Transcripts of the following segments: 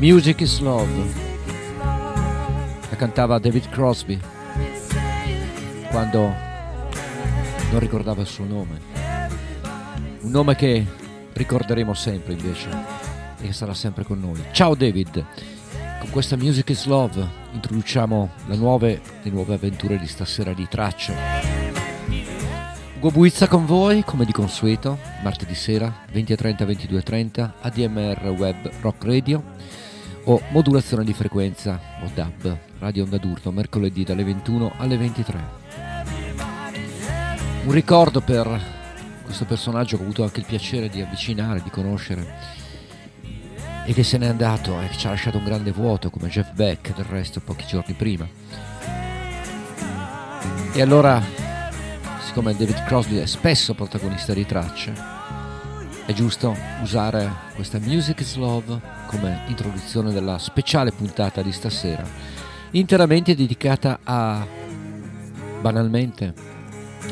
Music is Love. La cantava David Crosby quando non ricordava il suo nome. Un nome che ricorderemo sempre invece e che sarà sempre con noi. Ciao David! Con questa Music is Love introduciamo nuove, le nuove avventure di stasera di tracce. Ugo Buizza con voi, come di consueto, martedì sera, 20.30, 22.30, ADMR Web Rock Radio o modulazione di frequenza o DAB, Radio Onda d'Urto, mercoledì dalle 21 alle 23. Un ricordo per questo personaggio che ho avuto anche il piacere di avvicinare, di conoscere e che se n'è andato e che ci ha lasciato un grande vuoto come Jeff Beck del resto pochi giorni prima. E allora, siccome David Crosby è spesso protagonista di tracce, è giusto usare questa Music is Love come introduzione della speciale puntata di stasera, interamente dedicata a, banalmente,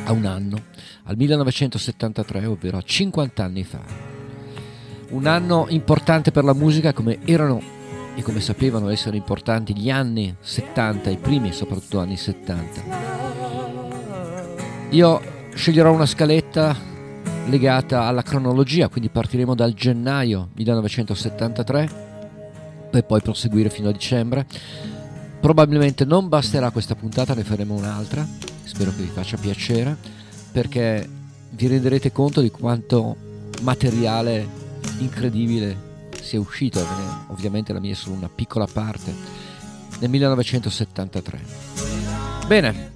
a un anno, al 1973, ovvero a 50 anni fa. Un anno importante per la musica come erano e come sapevano essere importanti gli anni 70, i primi soprattutto anni 70. Io sceglierò una scaletta legata alla cronologia, quindi partiremo dal gennaio 1973 per poi proseguire fino a dicembre. Probabilmente non basterà questa puntata, ne faremo un'altra, spero che vi faccia piacere, perché vi renderete conto di quanto materiale incredibile sia uscito, ovviamente la mia è solo una piccola parte, nel 1973. Bene,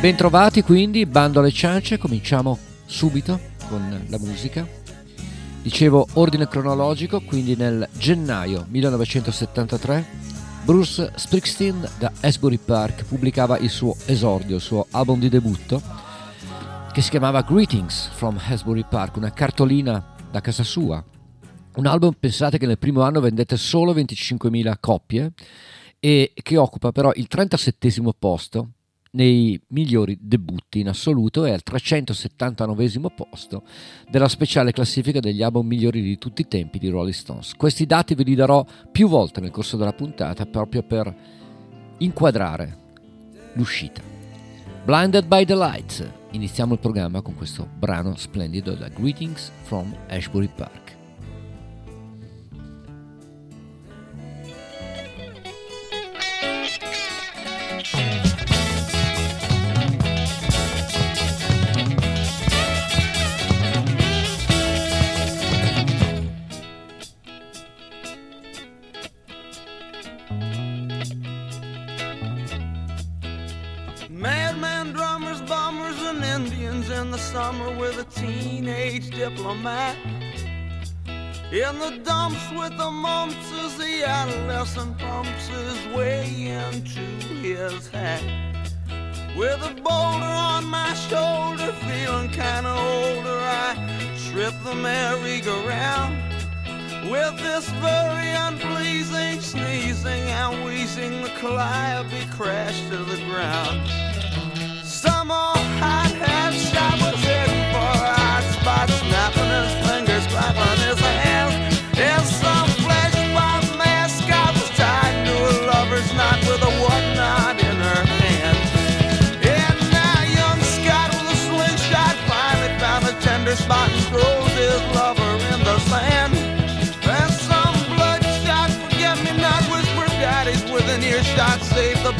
bentrovati quindi, bando alle ciance, cominciamo subito con la musica. Dicevo ordine cronologico, quindi nel gennaio 1973 Bruce Springsteen da Asbury Park pubblicava il suo esordio, il suo album di debutto, che si chiamava Greetings from Asbury Park, una cartolina da casa sua. Un album, pensate che nel primo anno vendette solo 25.000 copie e che occupa però il 37 posto nei migliori debutti in assoluto e al 379 posto della speciale classifica degli album migliori di tutti i tempi di Rolling Stones. Questi dati ve li darò più volte nel corso della puntata proprio per inquadrare l'uscita. Blinded by the Lights. Iniziamo il programma con questo brano splendido da Greetings from Ashbury Park.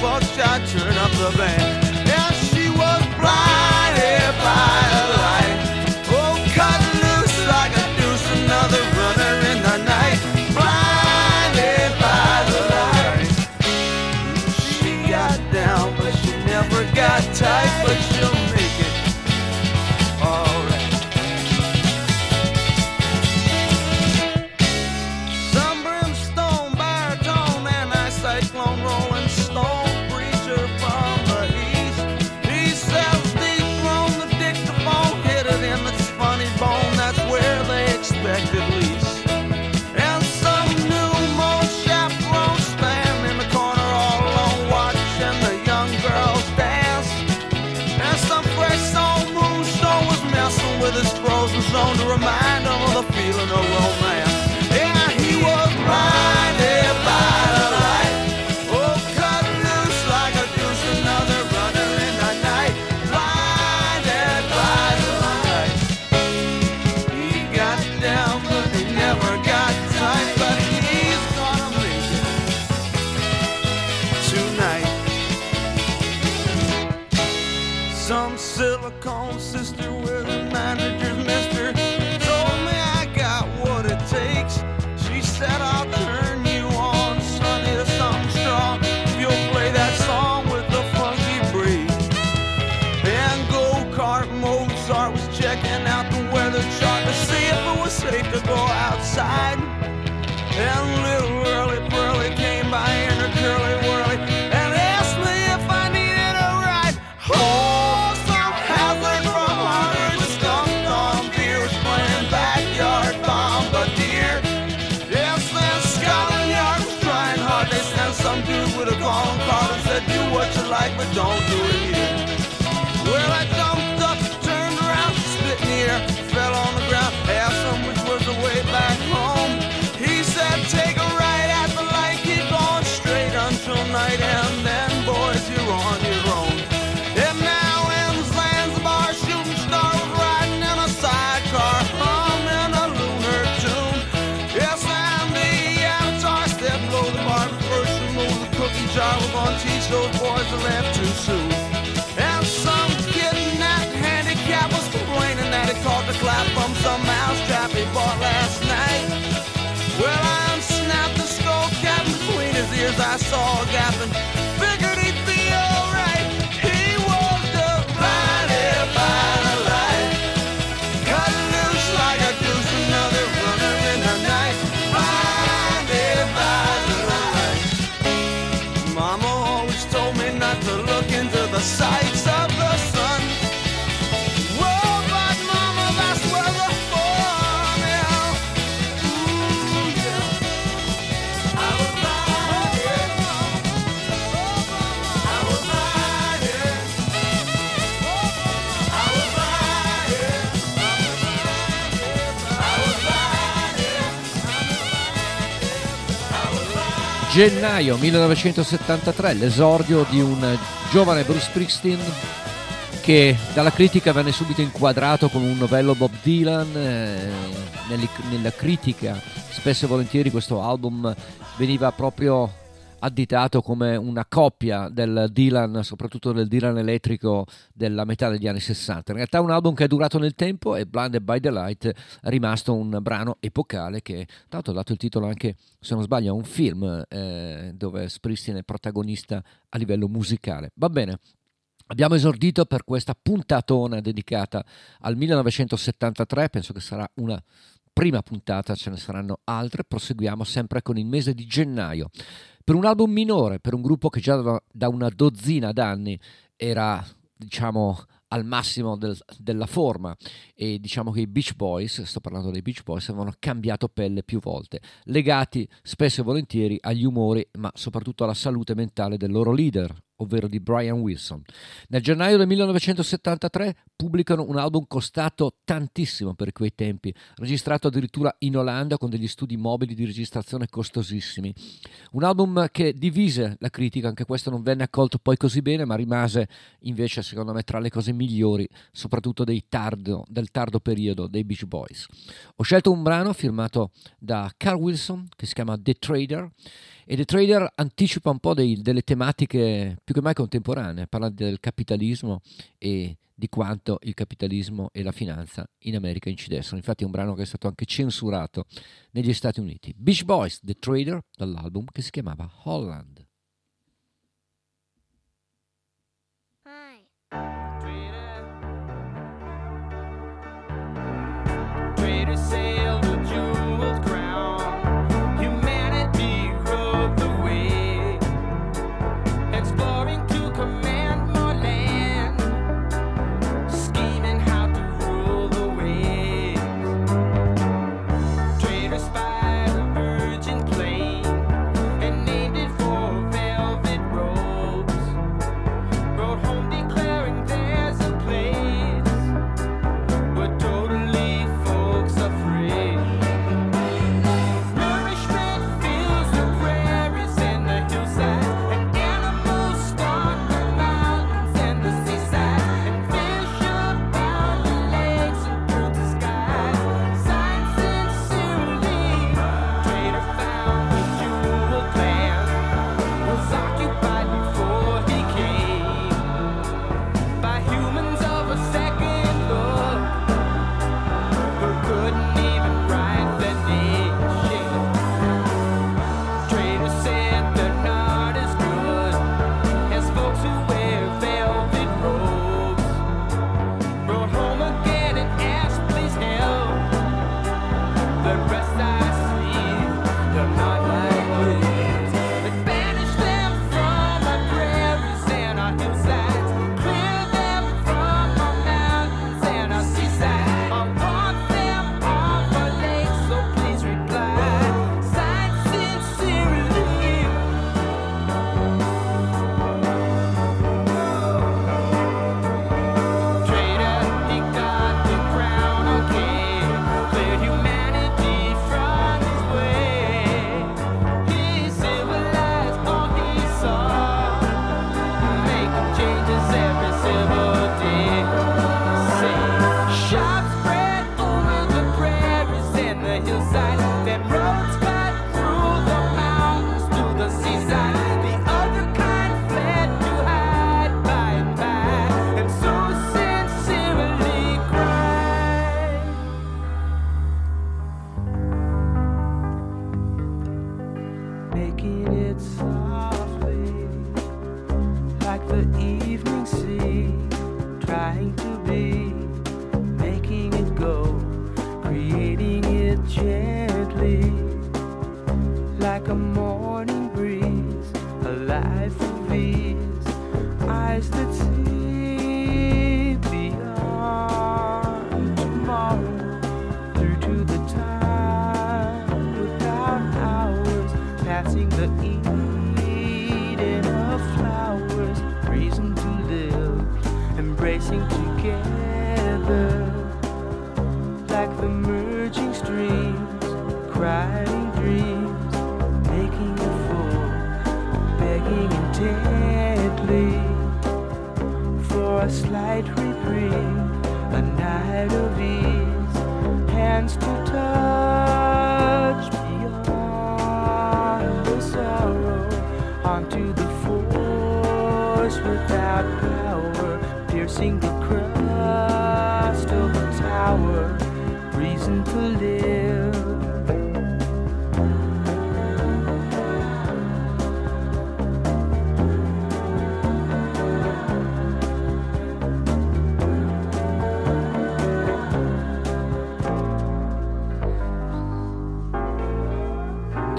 Save the buckshot, turn up the band saw a gap and Gennaio 1973, l'esordio di un giovane Bruce Springsteen che dalla critica venne subito inquadrato come un novello Bob Dylan. eh, nella critica spesso e volentieri questo album veniva proprio additato come una coppia del Dylan, soprattutto del Dylan elettrico della metà degli anni 60. In realtà è un album che è durato nel tempo e Blinded by the Light è rimasto un brano epocale che, tra l'altro, ha dato il titolo anche, se non sbaglio, a un film eh, dove Springsteen è protagonista a livello musicale. Va bene. Abbiamo esordito per questa puntatona dedicata al 1973, penso che sarà una prima puntata, ce ne saranno altre, proseguiamo sempre con il mese di gennaio. Per un album minore, per un gruppo che già da, una dozzina d'anni era, diciamo, al massimo del- della forma. E diciamo che i Beach Boys, sto parlando dei Beach Boys, avevano cambiato pelle più volte, legati spesso e volentieri agli umori, ma soprattutto alla salute mentale del loro leader, ovvero di Brian Wilson. Nel gennaio del 1973 pubblicano un album costato tantissimo per quei tempi, registrato addirittura in Olanda con degli studi mobili di registrazione costosissimi. Un album che divise la critica, anche questo non venne accolto poi così bene, ma rimase invece secondo me tra le cose migliori, soprattutto tardo, del tardo periodo dei Beach Boys. Ho scelto un brano firmato da Carl Wilson che si chiama The Trader e The Trader anticipa un po' dei- delle tematiche più che mai contemporanee, parla del capitalismo e di quanto il capitalismo e la finanza in America incidessero. Infatti è un brano che è stato anche censurato negli Stati Uniti. Beach Boys, The Trader, dall'album che si chiamava Holland. Trader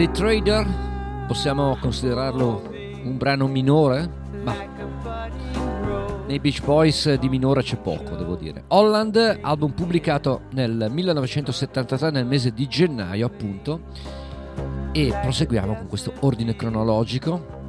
The Trader possiamo considerarlo un brano minore? Ma nei Beach Boys di minore c'è poco, devo dire. Holland, album pubblicato nel 1973 nel mese di gennaio, appunto. E proseguiamo con questo ordine cronologico.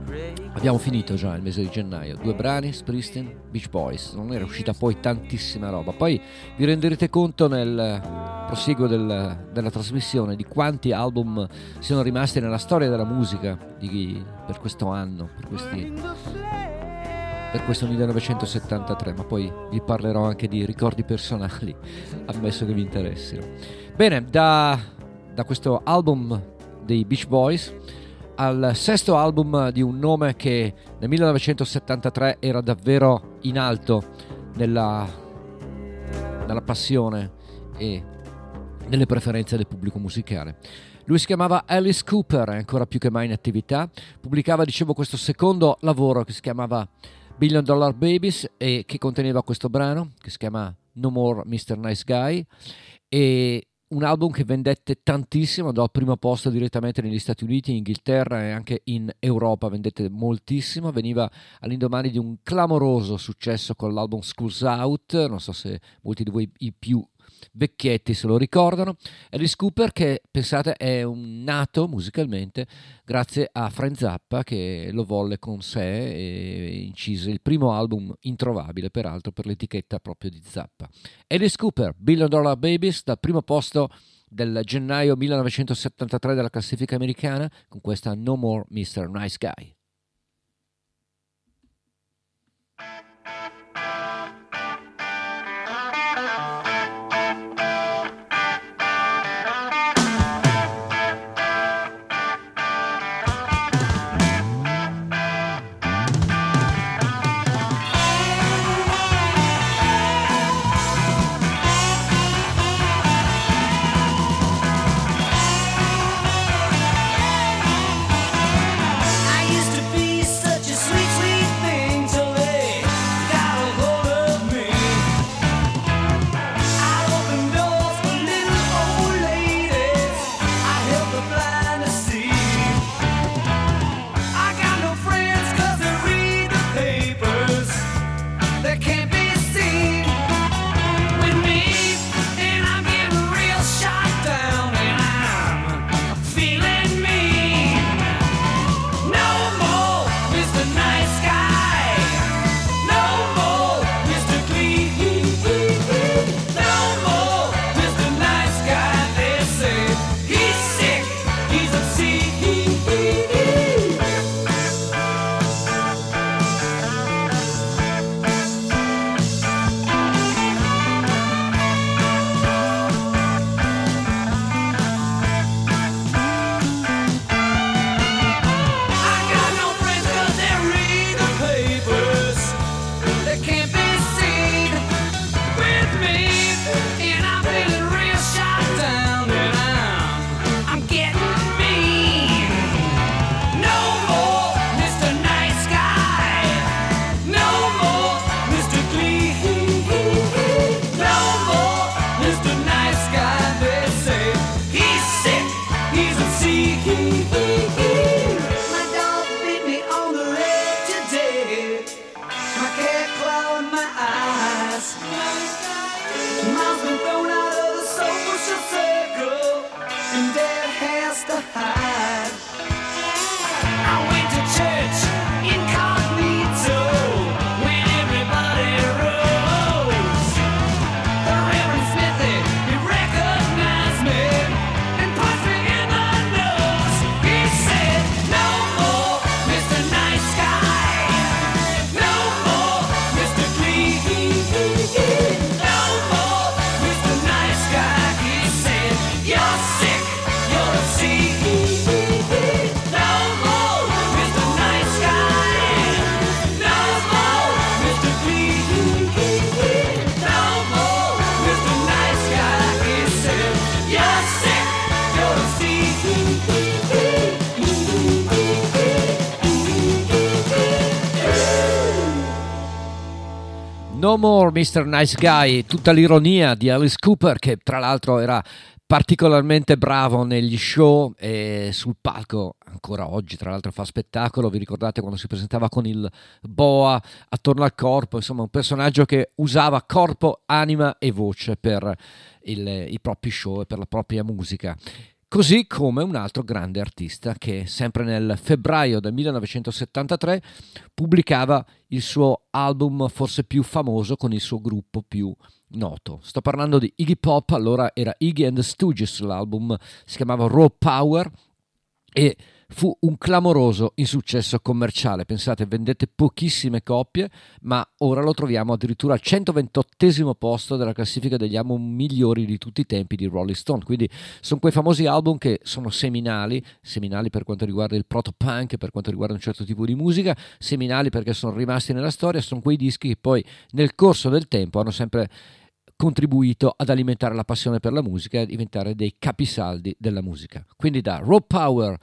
Abbiamo finito già il mese di gennaio, due brani, Springsteen, Beach Boys, non era uscita poi tantissima roba. Poi vi renderete conto nel proseguo del- della trasmissione di quanti album siano rimasti nella storia della musica di- per questo anno, per, questi, per questo 1973, ma poi vi parlerò anche di ricordi personali, ammesso che vi interessino. Bene, da, da questo album dei Beach Boys al sesto album di un nome che nel 1973 era davvero in alto nella, nella passione e nelle preferenze del pubblico musicale. Lui si chiamava Alice Cooper, è ancora più che mai in attività, pubblicava, dicevo, questo secondo lavoro che si chiamava Billion Dollar Babies e che conteneva questo brano che si chiama No More Mr. Nice Guy e un album che vendette tantissimo, andò al primo posto direttamente negli Stati Uniti, in Inghilterra e anche in Europa vendette moltissimo, veniva all'indomani di un clamoroso successo con l'album Schools Out, non so se molti di voi i più vecchietti se lo ricordano. Alice Cooper che pensate è un nato musicalmente grazie a Frank Zappa che lo volle con sé e incise il primo album introvabile peraltro per l'etichetta proprio di Zappa. Alice Cooper, Billion Dollar Babies dal primo posto del gennaio 1973 della classifica americana con questa No More Mr. Nice Guy. No More Mr. Nice Guy, tutta l'ironia di Alice Cooper che tra l'altro era particolarmente bravo negli show e sul palco ancora oggi tra l'altro fa spettacolo vi ricordate quando si presentava con il boa attorno al corpo insomma un personaggio che usava corpo, anima e voce per il- i propri show e per la propria musica Così come un altro grande artista che sempre nel febbraio del 1973 pubblicava il suo album forse più famoso con il suo gruppo più noto. Sto parlando di Iggy Pop, allora era Iggy and the Stooges, l'album si chiamava Raw Power e fu un clamoroso insuccesso commerciale. Pensate, vendette pochissime copie, ma ora lo troviamo addirittura al 128 posto della classifica degli album migliori di tutti i tempi di Rolling Stone. Quindi sono quei famosi album che sono seminali, seminali per quanto riguarda il proto-punk, per quanto riguarda un certo tipo di musica, seminali perché sono rimasti nella storia, sono quei dischi che poi nel corso del tempo hanno sempre contribuito ad alimentare la passione per la musica e a diventare dei capisaldi della musica. Quindi da Raw Power,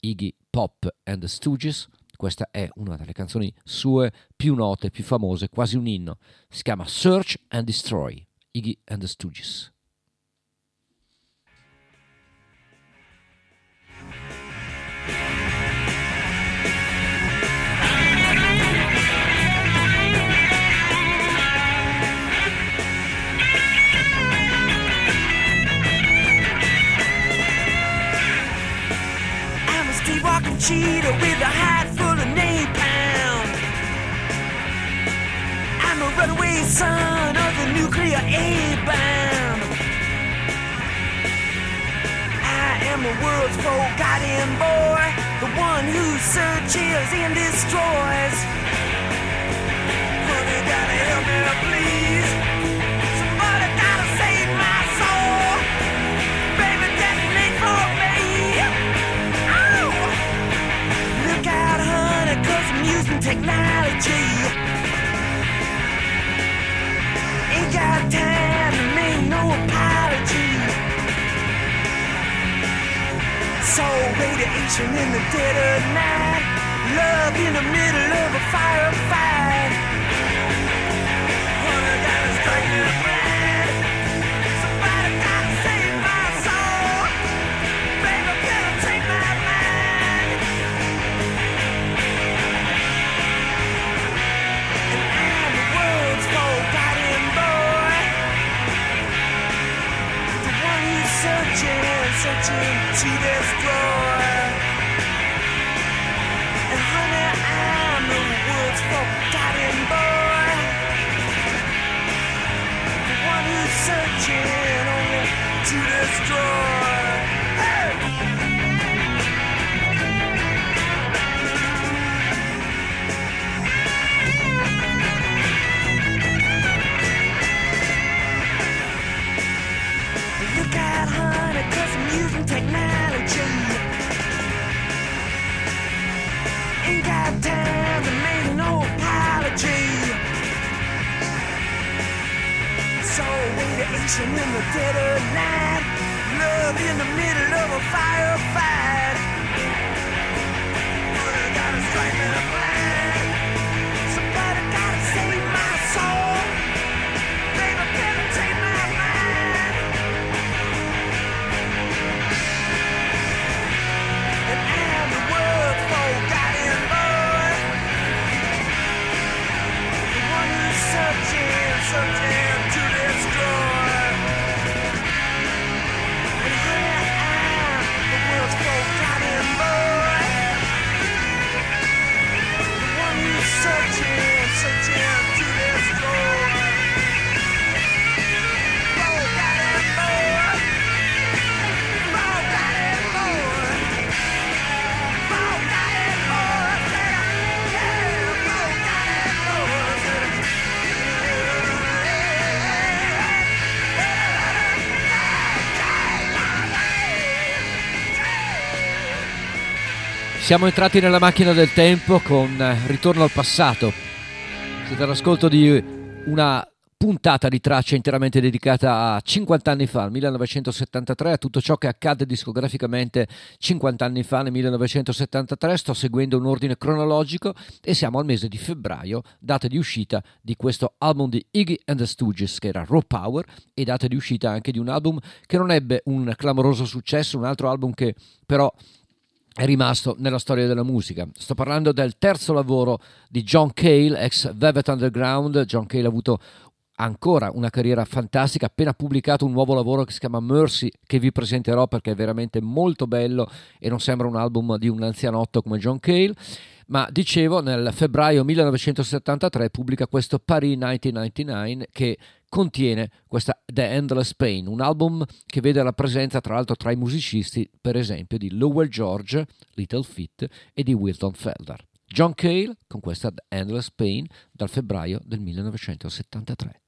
Iggy Pop and the Stooges, questa è una delle canzoni sue più note, più famose, quasi un inno. Si chiama Search and Destroy, Iggy and the Stooges. Cheetah with a hide full of napalm. I'm a runaway son of the nuclear A-bomb. I am the world's forgotten boy, the one who searches and destroys. Honey, gotta help me, please. Technology. Ain't got time to make no apology. So radiation in the dead of night. Love in the middle of a firefight. To destroy. And honey, I'm the world's forgotten boy. The one who's searching only to destroy. Using technology. Ain't got time to make no apology. So radiation in the dead of night. Love in the middle of a firefight. Honey, gotta strike me blind. Siamo entrati nella macchina del tempo con eh, Ritorno al passato. Siete all'ascolto di una puntata di tracce interamente dedicata a 50 anni fa, al 1973, a tutto ciò che accade discograficamente 50 anni fa, nel 1973. Sto seguendo un ordine cronologico e siamo al mese di febbraio, data di uscita di questo album di Iggy and the Stooges, che era Raw Power, e data di uscita anche di un album che non ebbe un clamoroso successo, un altro album che però è rimasto nella storia della musica. Sto parlando del terzo lavoro di John Cale, ex Velvet Underground. John Cale ha avuto ancora una carriera fantastica, appena pubblicato un nuovo lavoro che si chiama Mercy, che vi presenterò perché è veramente molto bello e non sembra un album di un anzianotto come John Cale. Ma dicevo, nel febbraio 1973 pubblica questo Paris 1999 che contiene questa The Endless Pain, un album che vede la presenza tra l'altro tra i musicisti, per esempio, di Lowell George, Little Feat e di Wilton Felder. John Cale con questa The Endless Pain dal febbraio del 1973.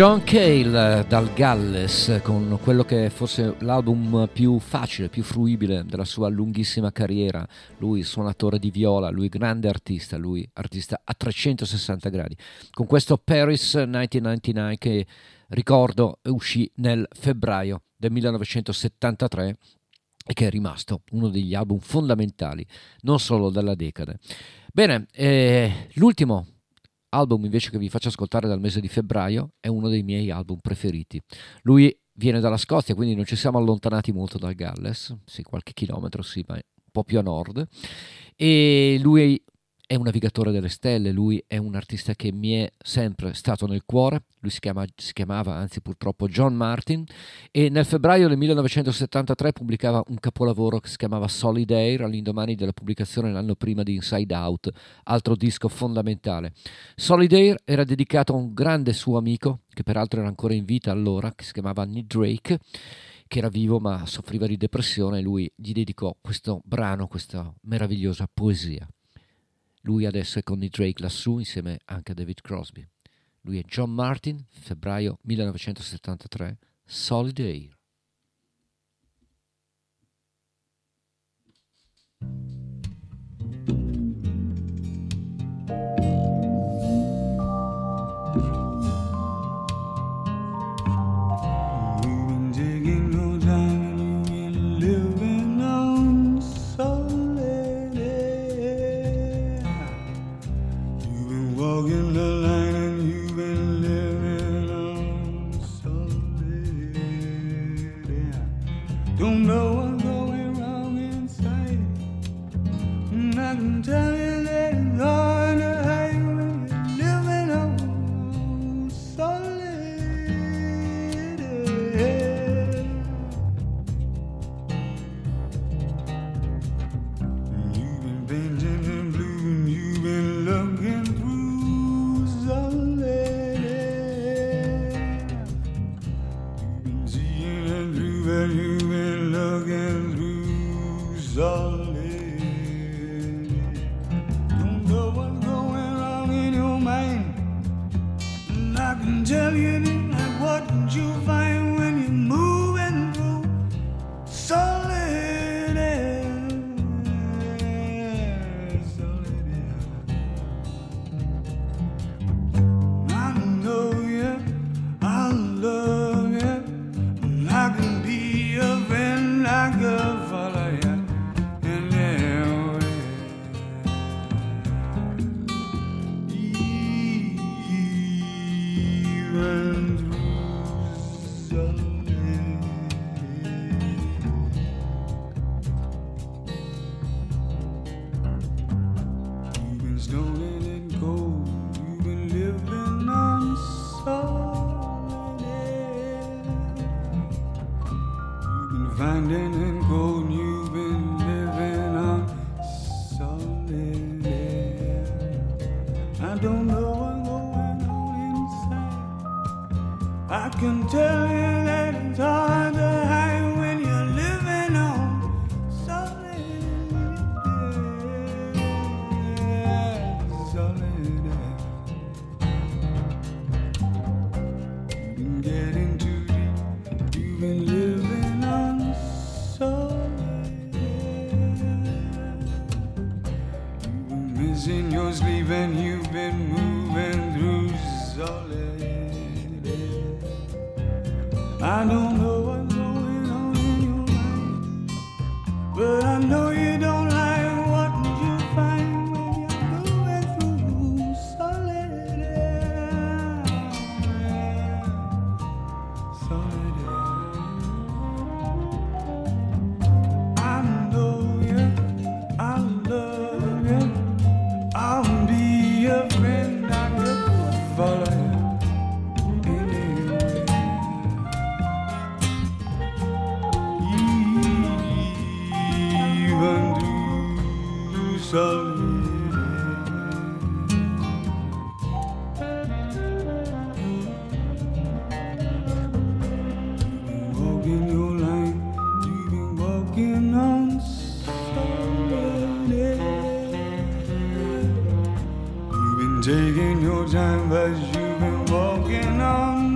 John Cale dal Galles con quello che è forse l'album più facile, più fruibile della sua lunghissima carriera. Lui suonatore di viola, lui grande artista, lui artista a 360 gradi. Con questo Paris 1999 che ricordo uscì nel febbraio del 1973 e che è rimasto uno degli album fondamentali non solo della decade. Bene, eh, l'ultimo album invece che vi faccio ascoltare dal mese di febbraio è uno dei miei album preferiti. Lui viene dalla Scozia, quindi non ci siamo allontanati molto dal Galles, sì, qualche chilometro sì, ma un po' più a nord. E lui è un navigatore delle stelle, lui è un artista che mi è sempre stato nel cuore, lui si, chiama, si, chiamava anzi purtroppo John Martin e nel febbraio del 1973 pubblicava un capolavoro che si chiamava Solid Air all'indomani della pubblicazione l'anno prima di Inside Out, altro disco fondamentale. Solid Air era dedicato a un grande suo amico, che peraltro era ancora in vita allora, che si chiamava Nick Drake, che era vivo ma soffriva di depressione e lui gli dedicò questo brano, questa meravigliosa poesia. Lui adesso è con Nick Drake lassù insieme anche a David Crosby. Lui è John Martin, febbraio 1973, Solid Air. Taking your time, but you've been walking on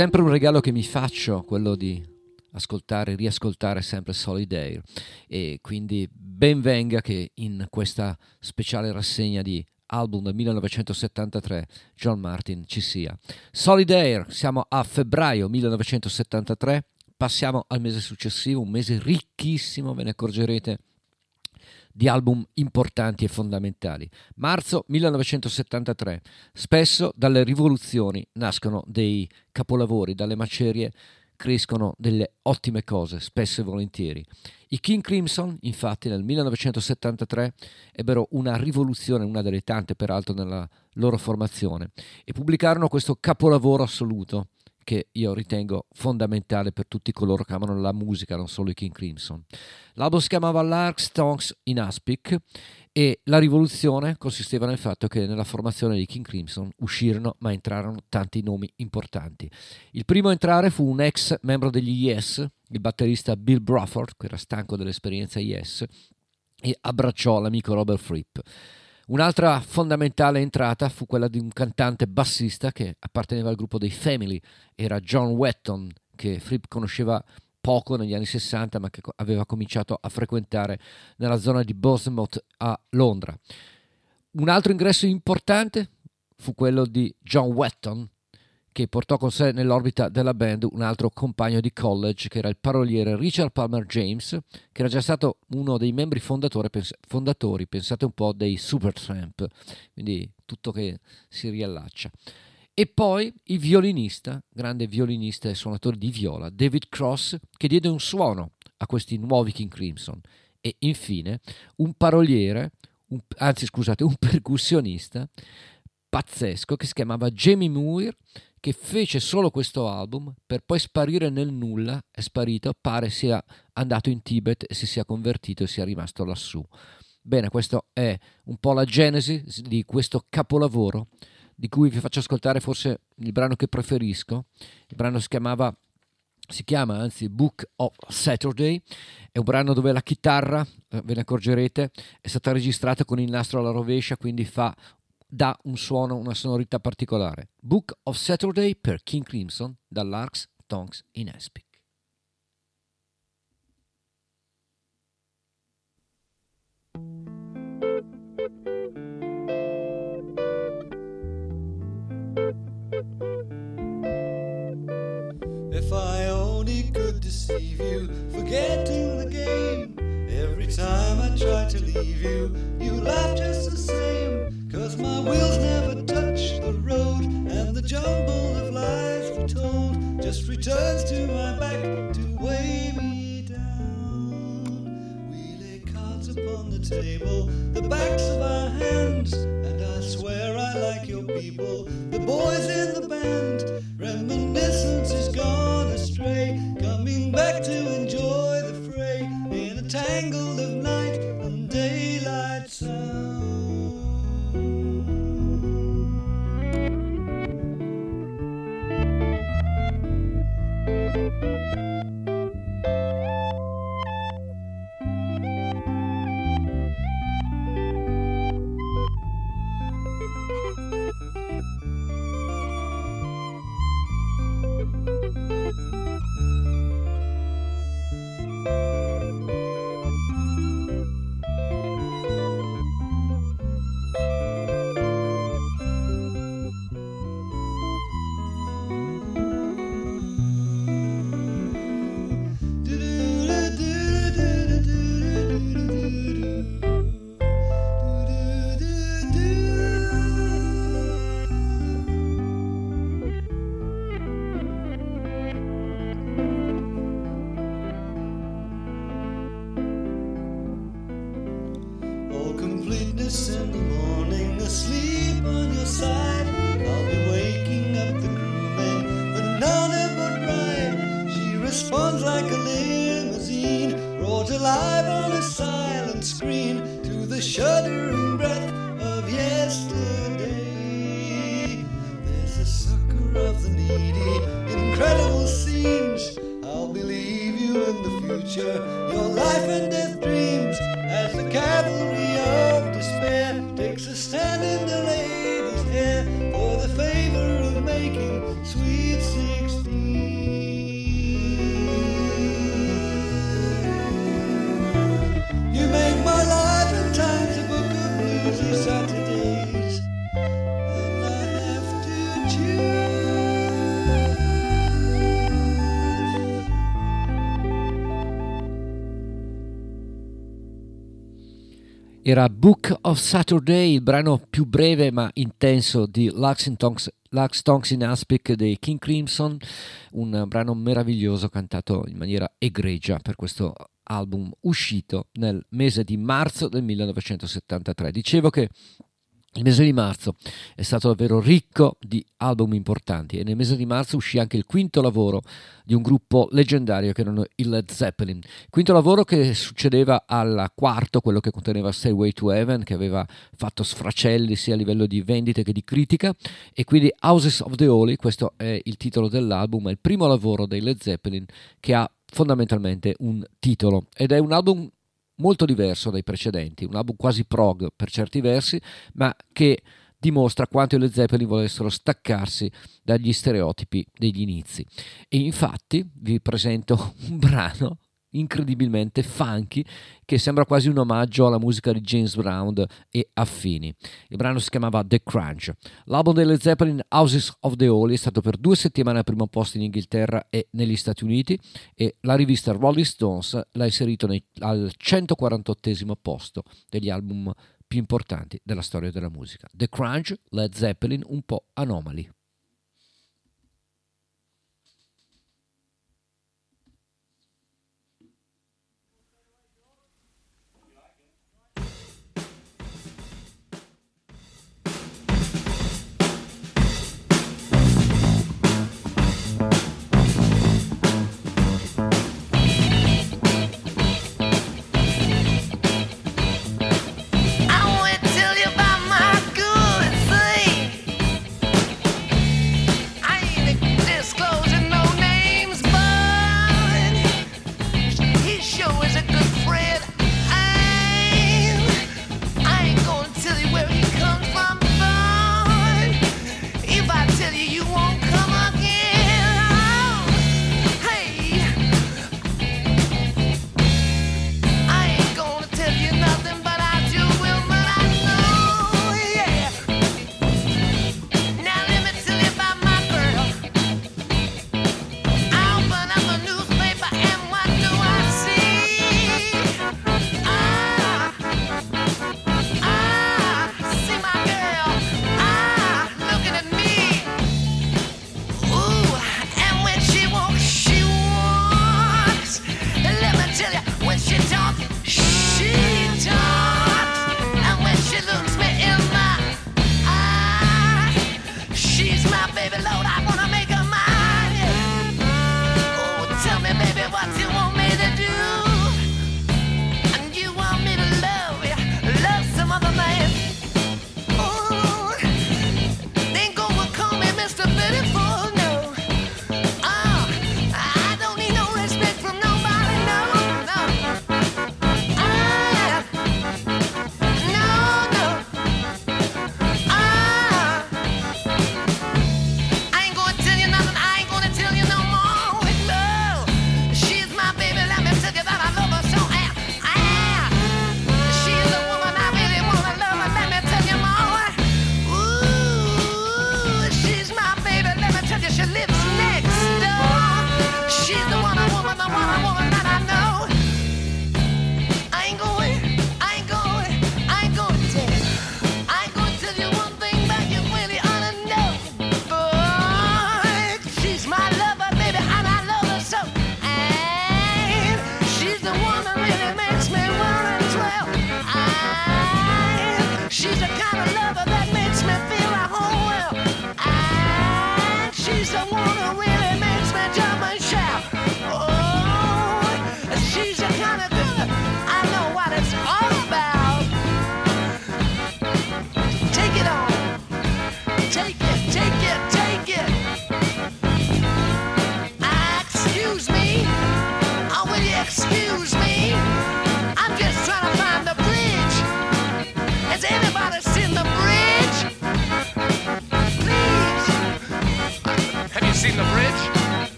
sempre un regalo che mi faccio quello di ascoltare, riascoltare sempre Solid Air e quindi ben venga che in questa speciale rassegna di album del 1973 John Martin ci sia. Solid Air, siamo a febbraio 1973, passiamo al mese successivo, un mese ricchissimo, ve ne accorgerete di album importanti e fondamentali. Marzo 1973. Spesso dalle rivoluzioni nascono dei capolavori, dalle macerie crescono delle ottime cose, spesso e volentieri. I King Crimson, infatti, nel 1973 ebbero una rivoluzione, una delle tante peraltro nella loro formazione, e pubblicarono questo capolavoro assoluto che io ritengo fondamentale per tutti coloro che amano la musica, non solo i King Crimson. L'album si chiamava Lark Tongues in Aspic e la rivoluzione consisteva nel fatto che nella formazione dei King Crimson uscirono ma entrarono tanti nomi importanti. Il primo a entrare fu un ex membro degli Yes, il batterista Bill Bruford, che era stanco dell'esperienza Yes, e abbracciò l'amico Robert Fripp. Un'altra fondamentale entrata fu quella di un cantante bassista che apparteneva al gruppo dei Family, era John Wetton, che Fripp conosceva poco negli anni 60 ma che aveva cominciato a frequentare nella zona di Bournemouth a Londra. Un altro ingresso importante fu quello di John Wetton che portò con sé nell'orbita della band un altro compagno di college che era il paroliere Richard Palmer James che era già stato uno dei membri pens- fondatori pensate un po' dei Supertramp quindi tutto che si riallaccia e poi il violinista, grande violinista e suonatore di viola, David Cross, che diede un suono a questi nuovi King Crimson. E infine un paroliere, un, anzi scusate, un percussionista pazzesco che si chiamava Jamie Muir, che fece solo questo album per poi sparire nel nulla, è sparito, pare sia andato in Tibet e si sia convertito e sia rimasto lassù. Bene, questa è un po' la genesi di questo capolavoro di cui vi faccio ascoltare forse il brano che preferisco. Il brano si chiamava si chiama anzi Book of Saturday, è un brano dove la chitarra, eh, ve ne accorgerete, è stata registrata con il nastro alla rovescia, quindi fa dà un suono, una sonorità particolare. Book of Saturday per King Crimson dall'Arcs Tongues in Aspic. If I only could deceive you, forgetting the game. Every time I try to leave you, you laugh just the same. Cause my wheels never touch the road, and the jumble of lies retold just returns to my back to weigh me down. We lay cards upon the table, the backs of our hands, and I swear I like your people, the boys in the band. Reminiscence is gone astray, coming back to enjoy Era Book of Saturday, il brano più breve ma intenso di Lux in Tonks, in Aspic dei King Crimson, un brano meraviglioso cantato in maniera egregia per questo album uscito nel mese di marzo del 1973. Dicevo che il mese di marzo è stato davvero ricco di album importanti e nel mese di marzo uscì anche il quinto lavoro di un gruppo leggendario che erano i Led Zeppelin. Quinto lavoro che succedeva al quarto, quello che conteneva Stairway to Heaven, che aveva fatto sfracelli sia a livello di vendite che di critica, e quindi Houses of the Holy, questo è il titolo dell'album, è il primo lavoro dei Led Zeppelin che ha fondamentalmente un titolo ed è un album molto diverso dai precedenti, un album quasi prog per certi versi, ma che dimostra quanto i Led Zeppelin volessero staccarsi dagli stereotipi degli inizi. E infatti vi presento un brano incredibilmente funky che sembra quasi un omaggio alla musica di James Brown e affini. Il brano si chiamava The Crunch. L'album delle Zeppelin Houses of the Holy è stato per due settimane al primo posto in Inghilterra e negli Stati Uniti e la rivista Rolling Stones l'ha inserito nei, al 148 posto degli album più importanti della storia della musica. The Crunch, Led Zeppelin, un po' anomali.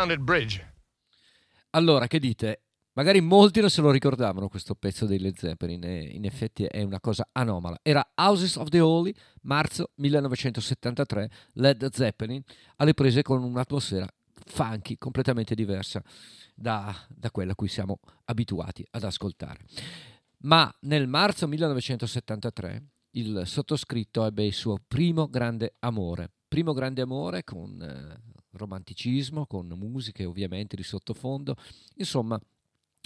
Confounded bridge. Allora, che dite? Magari molti non se lo ricordavano questo pezzo dei Led Zeppelin, in effetti è una cosa anomala. Era Houses of the Holy, marzo 1973, Led Zeppelin, alle prese con un'atmosfera funky completamente diversa da, da quella a cui siamo abituati ad ascoltare. Ma nel marzo 1973 il sottoscritto ebbe il suo primo grande amore, primo grande amore con eh, romanticismo, con musiche ovviamente di sottofondo, insomma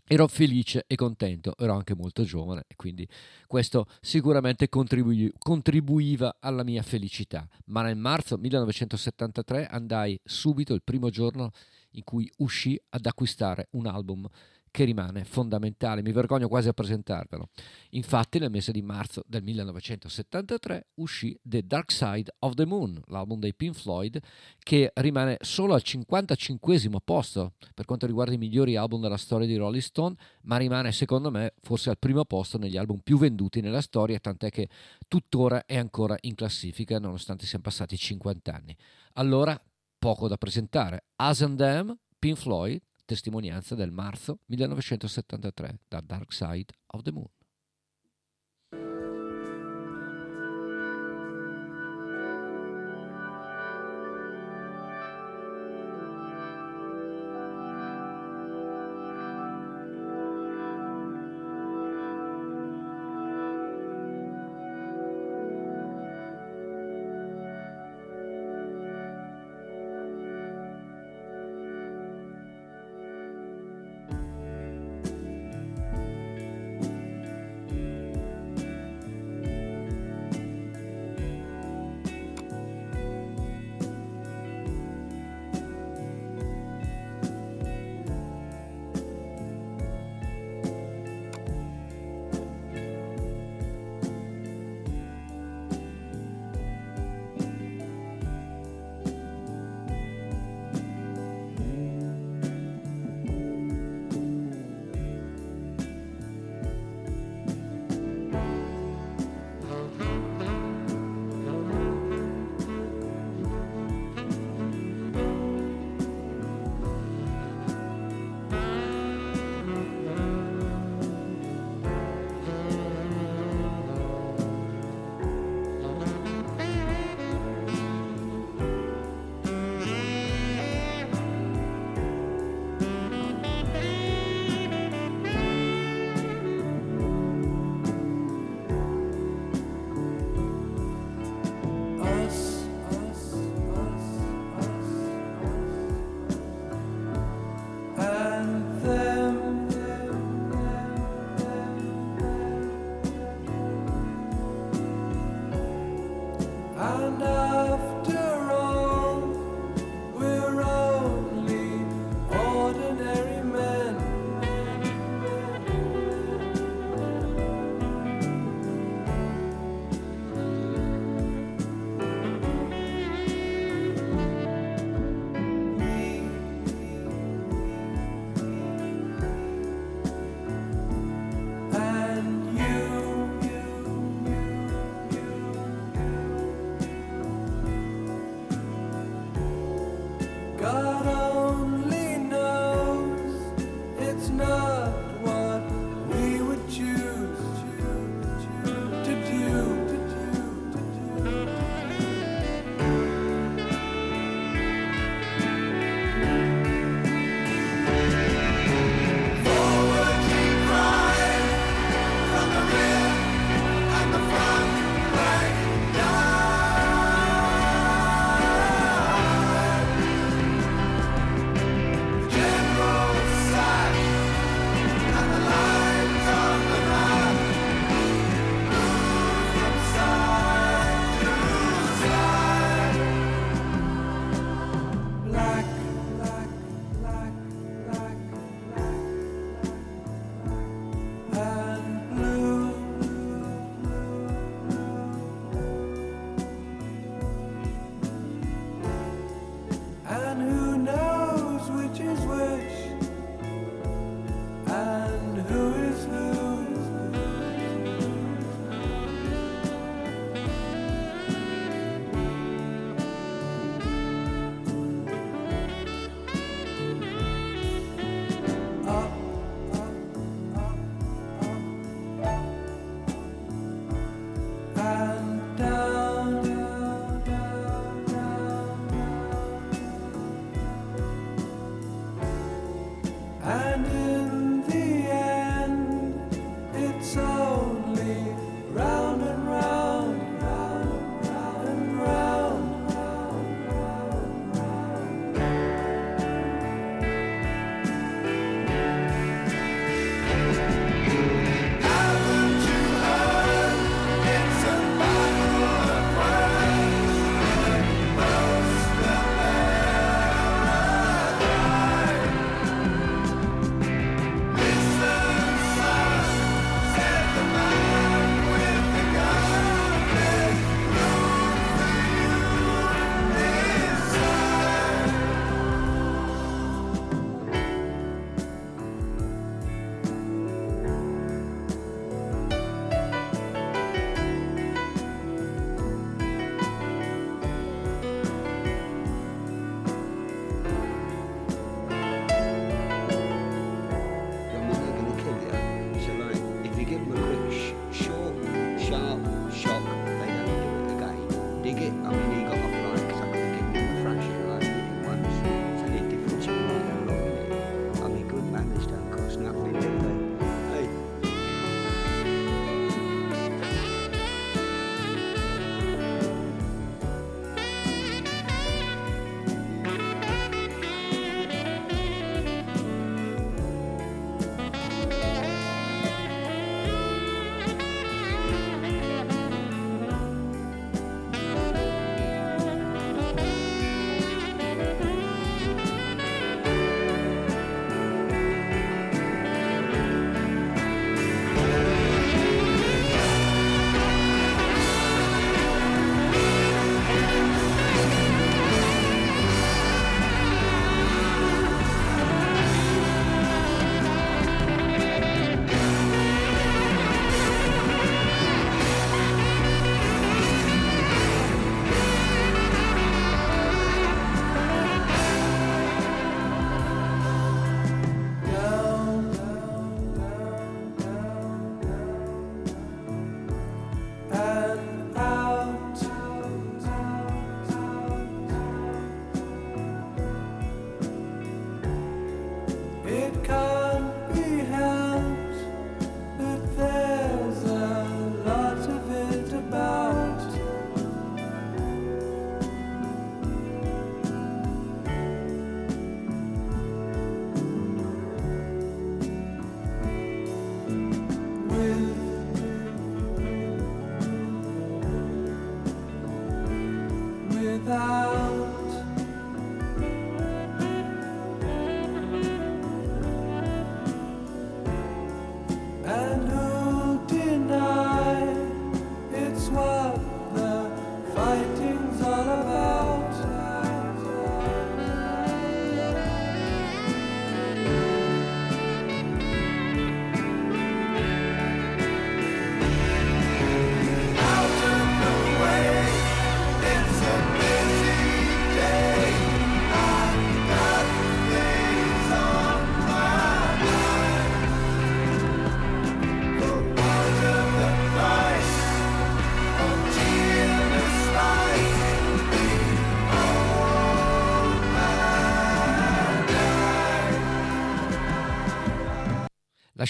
ero felice e contento, ero anche molto giovane e quindi questo sicuramente contribui- contribuiva alla mia felicità. Ma nel marzo 1973 andai subito, il primo giorno in cui uscì ad acquistare un album che rimane fondamentale, mi vergogno quasi a presentarvelo. Infatti nel mese di marzo del 1973 uscì The Dark Side of the Moon, l'album dei Pink Floyd, che rimane solo al 55 posto per quanto riguarda i migliori album della storia di Rolling Stone, ma rimane secondo me forse al primo posto negli album più venduti nella storia, tant'è che tuttora è ancora in classifica nonostante siano passati 50 anni. Allora, poco da presentare. As and Them, Pink Floyd, testimonianza del marzo 1973 da Dark Side of the Moon.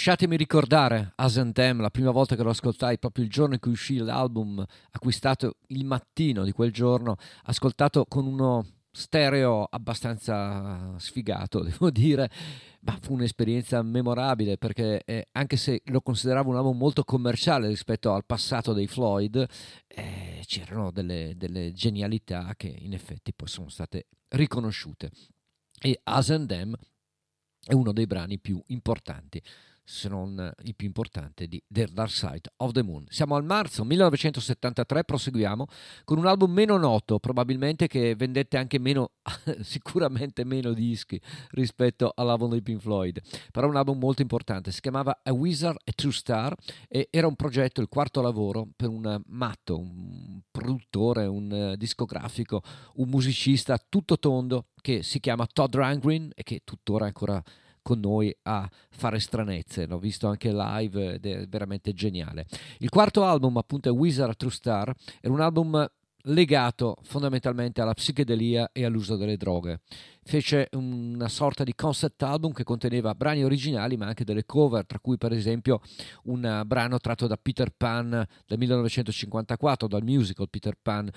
Lasciatemi ricordare As and Them, la prima volta che lo ascoltai, proprio il giorno in cui uscì l'album, acquistato il mattino di quel giorno, ascoltato con uno stereo abbastanza sfigato, devo dire, ma fu un'esperienza memorabile perché eh, anche se lo consideravo un album molto commerciale rispetto al passato dei Floyd, eh, c'erano delle, delle genialità che in effetti poi sono state riconosciute. E As and Them è uno dei brani più importanti se non il più importante di The Dark Side of the Moon. Siamo al marzo 1973, proseguiamo con un album meno noto, probabilmente che vendette anche meno, sicuramente meno dischi rispetto all'album di Pink Floyd, però un album molto importante, si chiamava A Wizard, A True Star e era un progetto, il quarto lavoro per un matto, un produttore, un discografico, un musicista tutto tondo che si chiama Todd Rangren e che tuttora è ancora con noi a fare stranezze. L'ho visto anche live ed è veramente geniale. Il quarto album, appunto, è Wizard True Star. Era un album legato fondamentalmente alla psichedelia e all'uso delle droghe. Fece una sorta di concept album che conteneva brani originali ma anche delle cover, tra cui per esempio un brano tratto da Peter Pan del 1954, dal musical Peter Pan,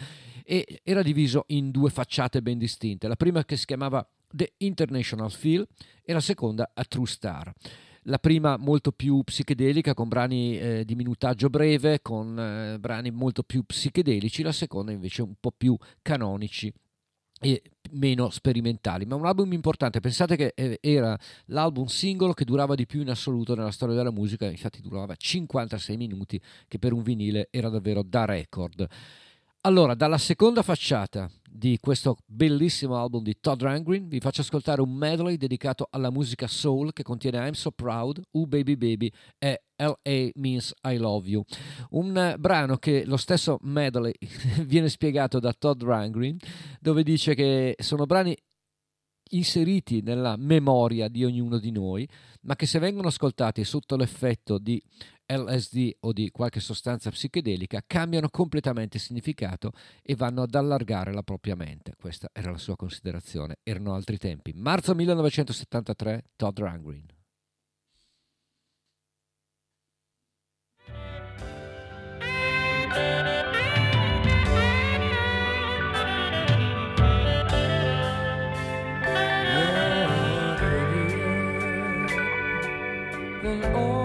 e era diviso in due facciate ben distinte. La prima che si chiamava The International Feel e la seconda A True Star. La prima molto più psichedelica con brani eh, di minutaggio breve, con eh, brani molto più psichedelici, la seconda invece un po' più canonici e meno sperimentali, ma un album importante. Pensate che eh, era l'album singolo che durava di più in assoluto nella storia della musica, infatti durava 56 minuti, che per un vinile era davvero da record. Allora, dalla seconda facciata di questo bellissimo album di Todd Rangren vi faccio ascoltare un medley dedicato alla musica soul che contiene I'm So Proud, Oh Baby Baby e LA Means I Love You. Un brano che lo stesso medley viene spiegato da Todd Rangren dove dice che sono brani inseriti nella memoria di ognuno di noi, ma che se vengono ascoltati sotto l'effetto di LSD o di qualche sostanza psichedelica cambiano completamente significato e vanno ad allargare la propria mente. Questa era la sua considerazione. Erano altri tempi. Marzo 1973, Todd Rangren. broken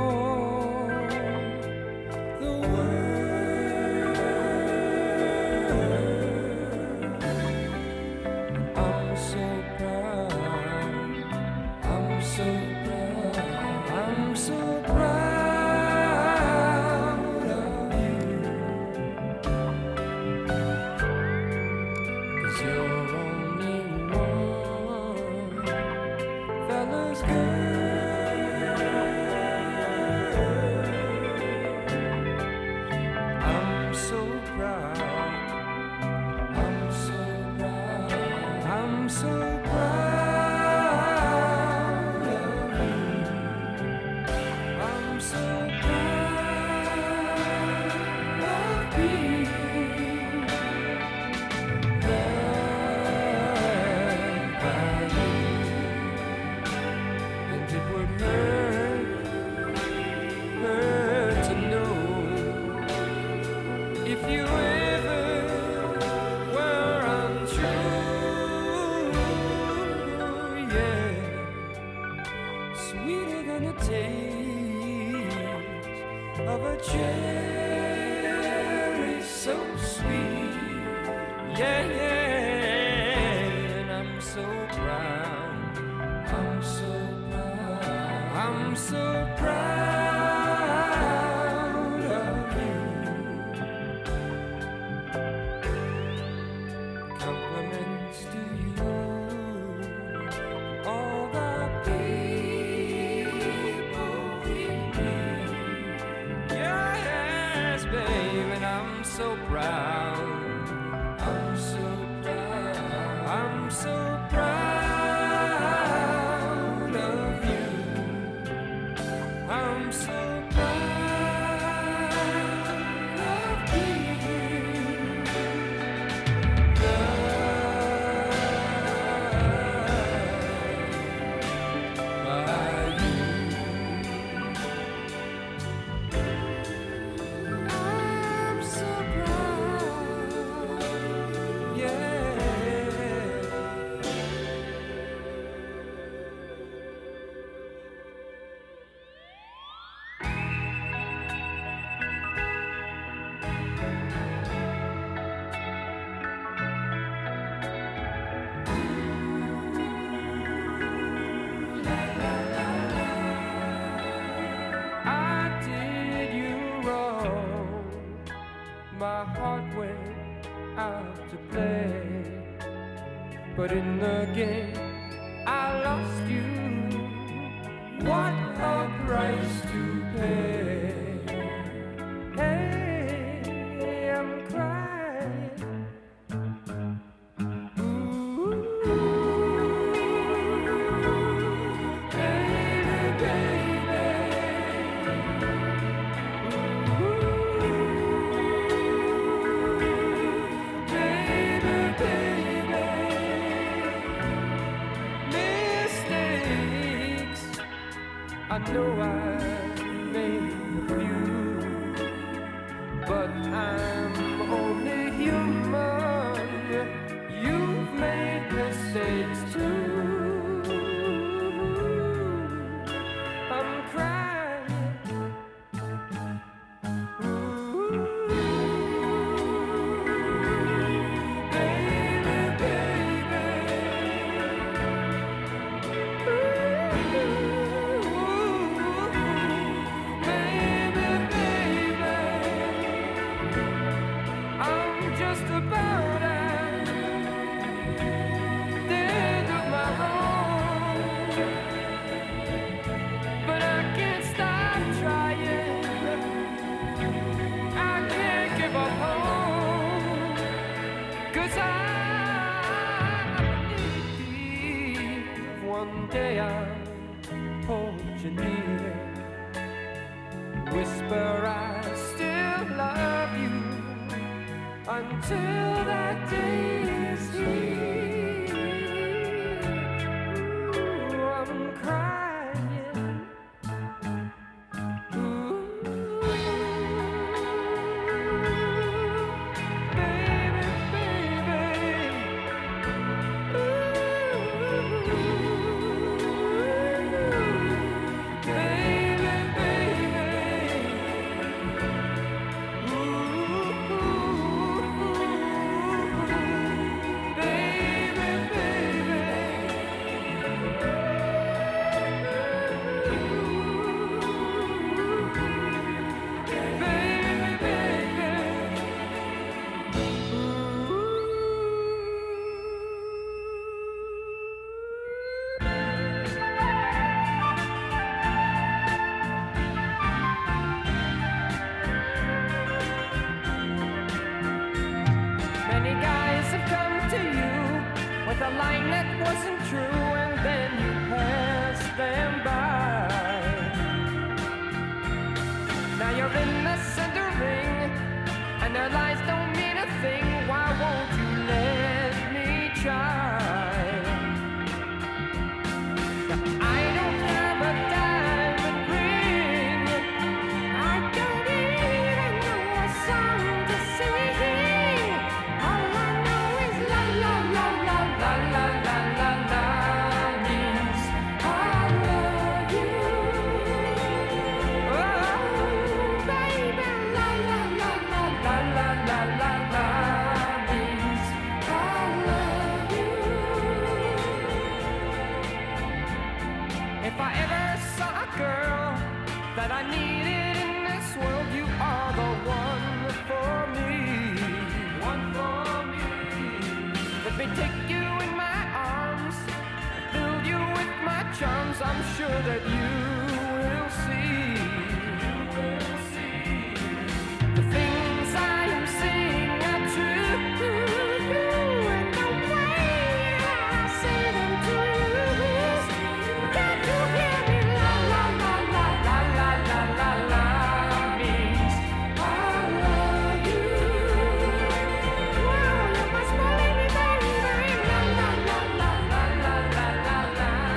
but in the your eyes.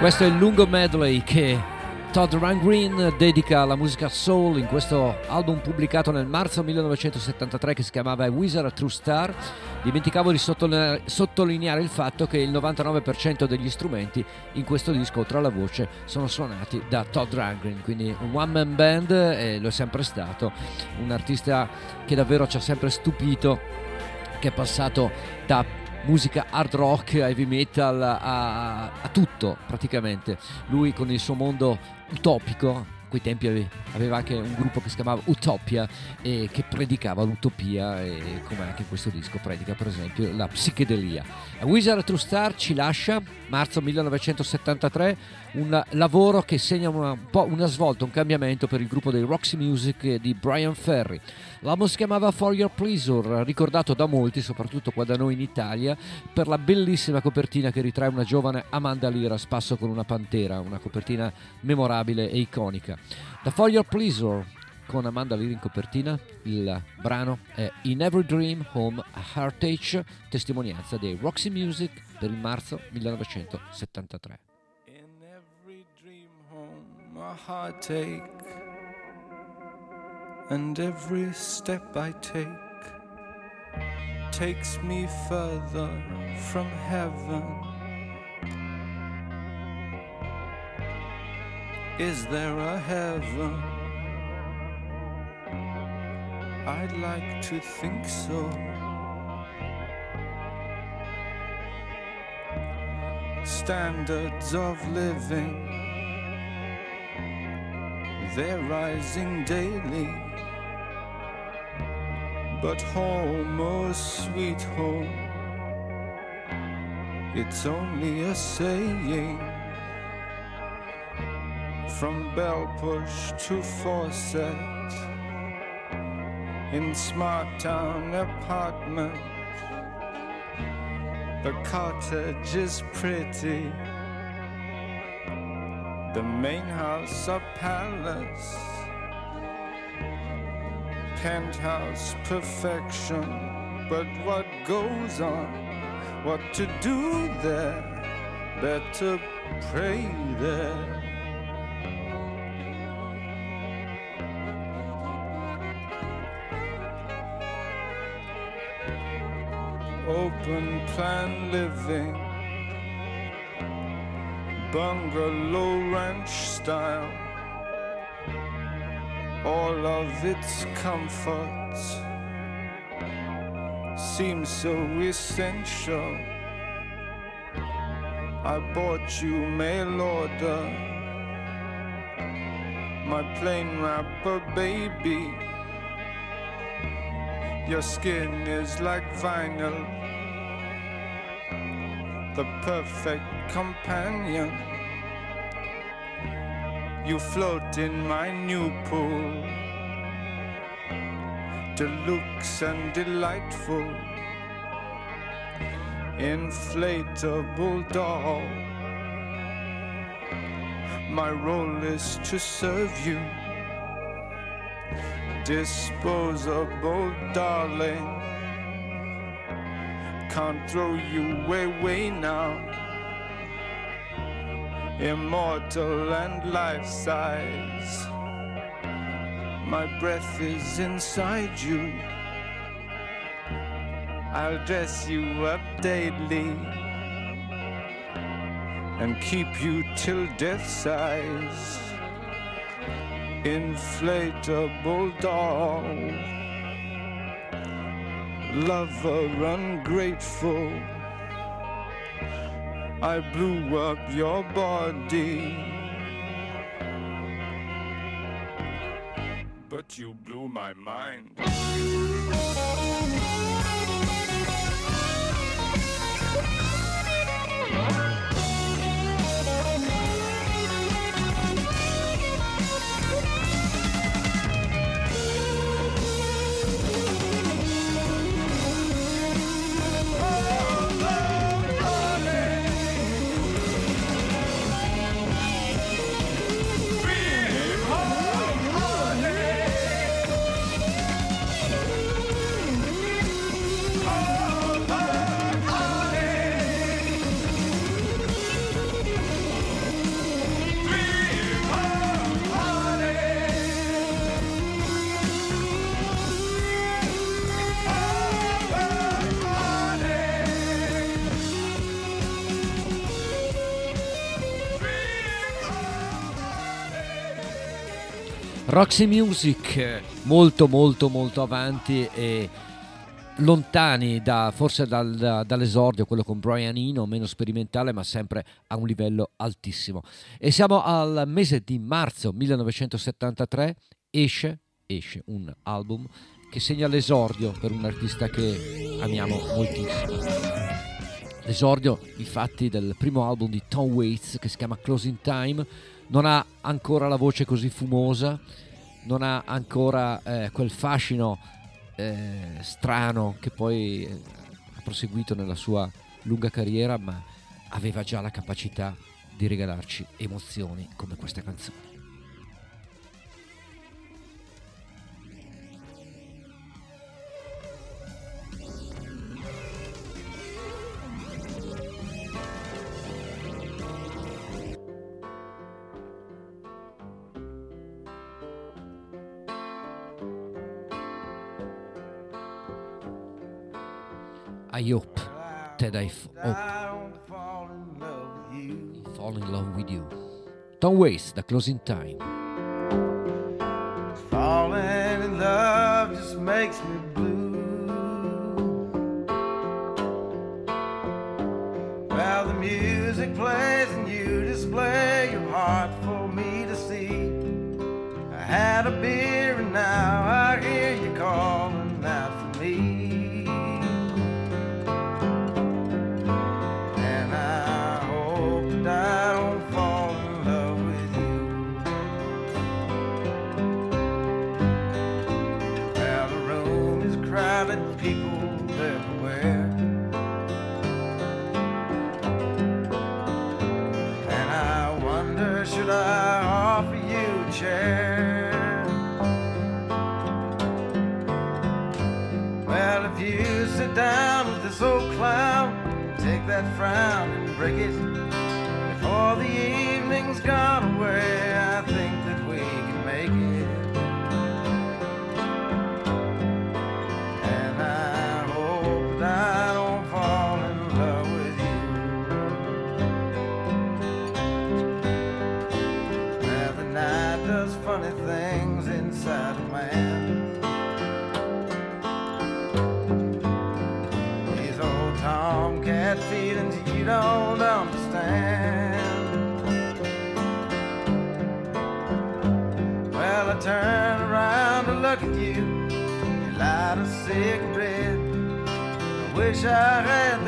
Questo è il lungo medley che Todd Rangreen dedica alla musica soul in questo album pubblicato nel marzo 1973 che si chiamava Wizard a True Star. Dimenticavo di sottolineare il fatto che il 99% degli strumenti in questo disco, oltre alla voce, sono suonati da Todd Rangreen, quindi un one man band e lo è sempre stato, un artista che davvero ci ha sempre stupito, che è passato da musica hard rock, heavy metal, a, a tutto praticamente. Lui con il suo mondo utopico, quei tempi aveva anche un gruppo che si chiamava Utopia e che predicava l'utopia e come anche in questo disco predica per esempio la psichedelia. A Wizard to Star ci lascia marzo 1973 un lavoro che segna una, una svolta, un cambiamento per il gruppo dei Roxy Music di Brian Ferry. L'album si chiamava For Your Pleasure, ricordato da molti, soprattutto qua da noi in Italia, per la bellissima copertina che ritrae una giovane Amanda Lira a spasso con una pantera, una copertina memorabile e iconica. Da For Your Pleasure con Amanda Lira in copertina, il brano è In Every Dream Home a Heartache, testimonianza dei Roxy Music per il marzo 1973. Heartache, and every step I take takes me further from heaven. Is there a heaven? I'd like to think so. standards of living. They're rising daily. But home, oh sweet home, it's only a saying. From bell push to faucet, in smart town apartment. The cottage is pretty. The main house a palace. Penthouse perfection. But what goes on? What to do there? Better pray there. open plan living, bungalow ranch style, all of its comforts seem so essential. I bought you mail order, my plain wrapper baby. Your skin is like vinyl, the perfect companion. You float in my new pool, deluxe and delightful, inflatable doll. My role is to serve you disposable, darling. Can't throw you away now. Immortal and life size. My breath is inside you. I'll dress you up daily and keep you till death size inflatable doll. Lover ungrateful, I blew up your body. But you blew my mind. Roxy Music molto molto molto avanti e lontani da, forse dal- da- dall'esordio, quello con Brian Eno, meno sperimentale, ma sempre a un livello altissimo. E siamo al mese di marzo 1973, esce, esce un album che segna l'esordio per un artista che amiamo moltissimo. L'esordio, infatti, del primo album di Tom Waits che si chiama Closing Time, non ha ancora la voce così fumosa, non ha ancora eh, quel fascino eh, strano che poi eh, ha proseguito nella sua lunga carriera, ma aveva già la capacità di regalarci emozioni come questa canzone. I hope that I f- hope oh. don't fall in love with you. fall in love with you. Tom Waits, The Closing Time. Falling in love just makes me blue. Well, the music plays and you display your heart for me to see. I had a beer and now light a cigarette. I wish I had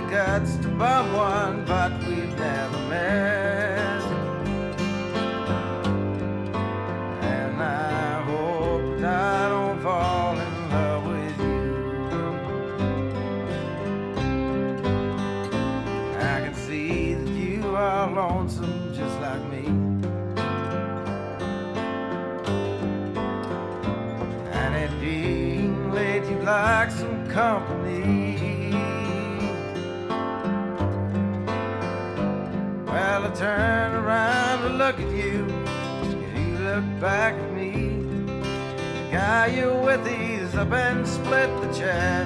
up and split the chair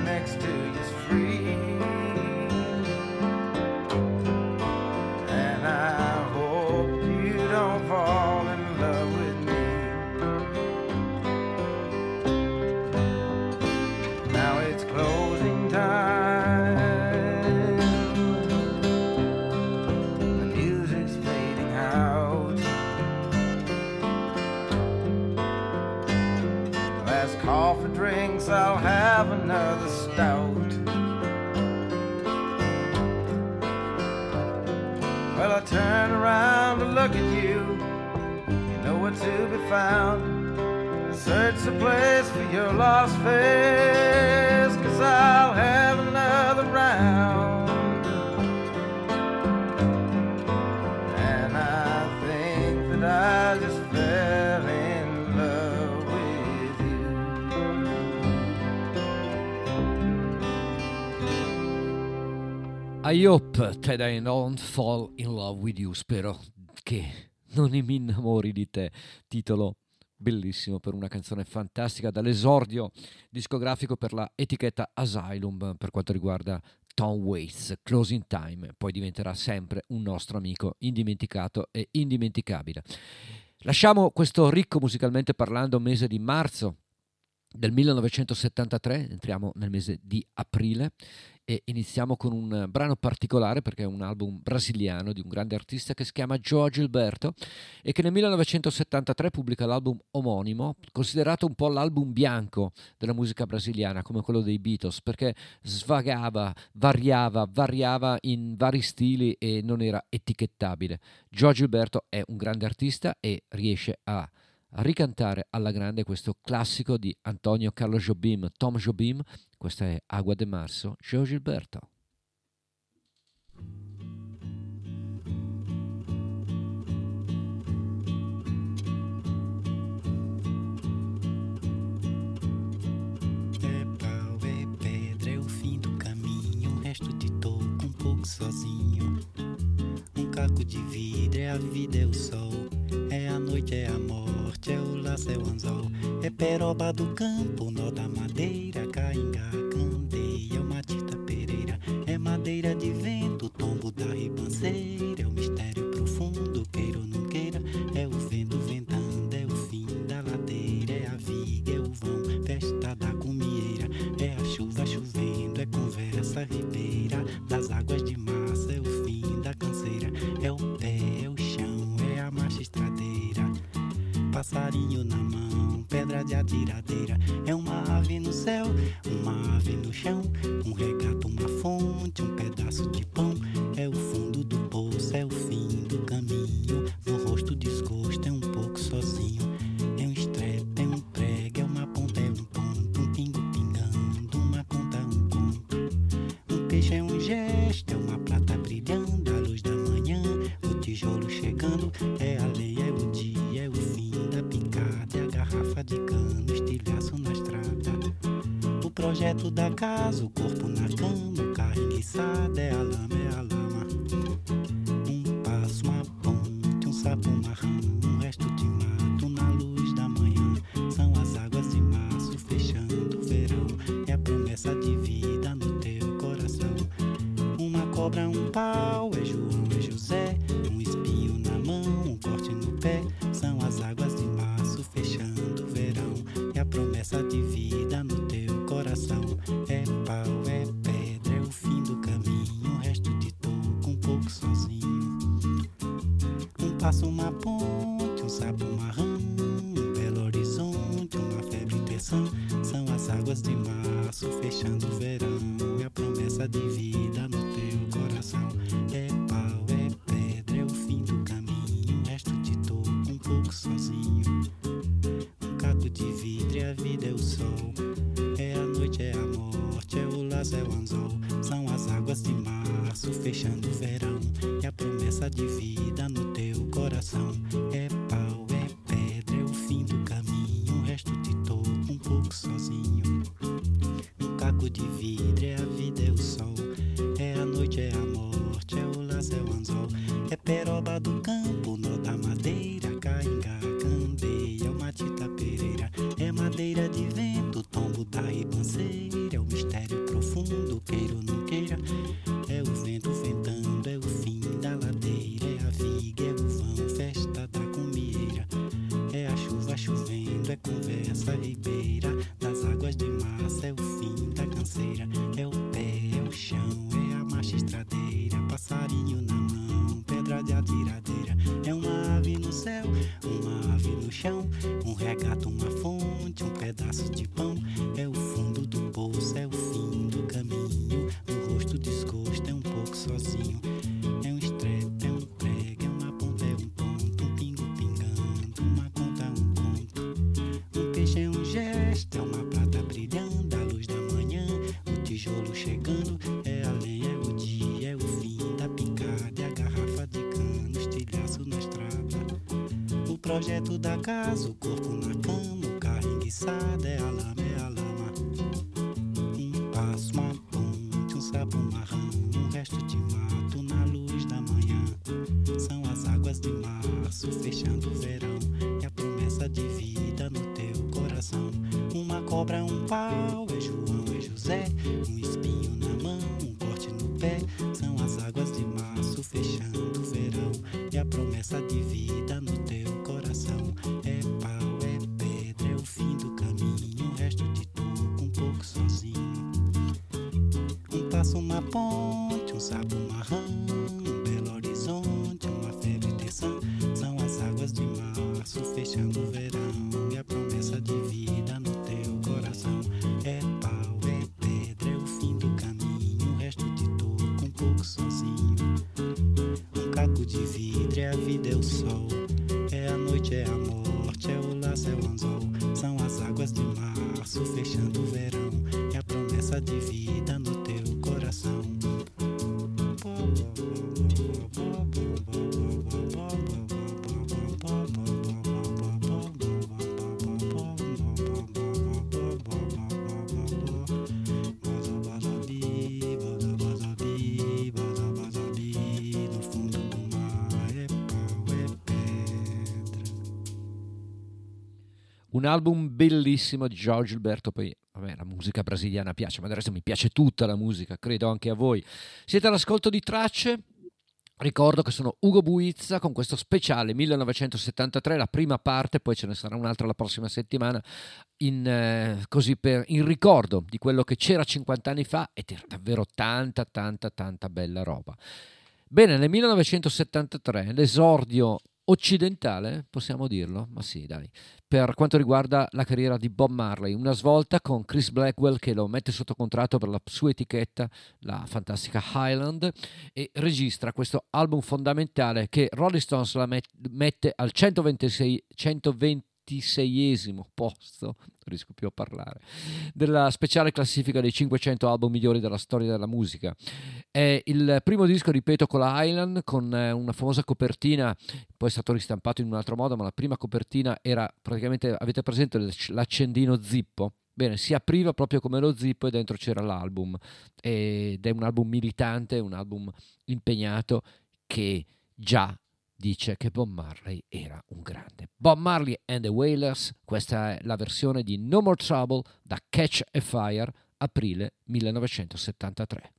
Search the place for your lost face, cause I'll have another round. And I think that I just fell in love with you. I hope that I don't fall in love with you. Spero che non mi innamori di te. Titolo bellissimo per una canzone fantastica dall'esordio discografico per la etichetta Asylum per quanto riguarda Tom Waits, Closing Time, poi diventerà sempre un nostro amico indimenticato e indimenticabile. Lasciamo questo ricco musicalmente parlando mese di marzo del 1973, entriamo nel mese di aprile e iniziamo con un brano particolare perché è un album brasiliano di un grande artista che si chiama Joe Gilberto e che nel 1973 pubblica l'album omonimo, considerato un po' l'album bianco della musica brasiliana come quello dei Beatles perché svagava, variava, variava in vari stili e non era etichettabile. Joe Gilberto è un grande artista e riesce a a ricantare alla grande questo classico di Antonio Carlo Jobim, Tom Jobim, questa è Agua de Marzo, Gio Gilberto. Um sozinho. Um caco de vidro, é a vida, é o sol. É a noite, é a morte, é o laço, é o anzol. É peroba do campo, nó da madeira, cainga, candeia, é o matita pereira. É madeira de vento, tombo da ribanceira. É o mistério profundo, queira ou não queira. É o vento ventando, é o fim da ladeira. É a viga, é o vão, festa da comieira. É a chuva chovendo, é conversa ribeira. Das águas de massa, Passarinho na mão, pedra de atiradeira. É uma ave no céu, uma ave no chão. Um regato, uma fonte, um pedaço de pão. É o fundo do projeto da casa, o corpo na cama, o carro enguiçado, é a lama, é a lama. Um passo, uma ponte, um sapo, uma rã, um resto de mato na luz da manhã. São as águas de março fechando o verão. É a promessa de vida no teu coração. Uma cobra, um pau, é É madeira projeto da casa, o corpo na cama, o carro enguiçado, é a lama. Un album bellissimo di Giorgio Alberto, poi vabbè, la musica brasiliana piace, ma del resto mi piace tutta la musica, credo anche a voi. Siete all'ascolto di tracce? Ricordo che sono Ugo Buizza con questo speciale 1973, la prima parte, poi ce ne sarà un'altra la prossima settimana, in, eh, così per, in ricordo di quello che c'era 50 anni fa ed era davvero tanta, tanta, tanta bella roba. Bene, nel 1973 l'esordio occidentale, possiamo dirlo? Ma sì, dai, per quanto riguarda la carriera di Bob Marley, una svolta con Chris Blackwell che lo mette sotto contratto per la sua etichetta, la fantastica Highland, e registra questo album fondamentale che Rolling Stones la met- mette al 126, 126esimo posto, non riesco più a parlare, della speciale classifica dei 500 album migliori della storia della musica. È il primo disco, ripeto, con la Highland, con eh, una famosa copertina, poi è stato ristampato in un altro modo, ma la prima copertina era praticamente, avete presente l'accendino zippo? Bene, si apriva proprio come lo zippo e dentro c'era l'album. Ed è un album militante, un album impegnato che già dice che Bob Marley era un grande. Bob Marley and the Wailers, questa è la versione di No More Trouble da Catch a Fire, aprile 1973.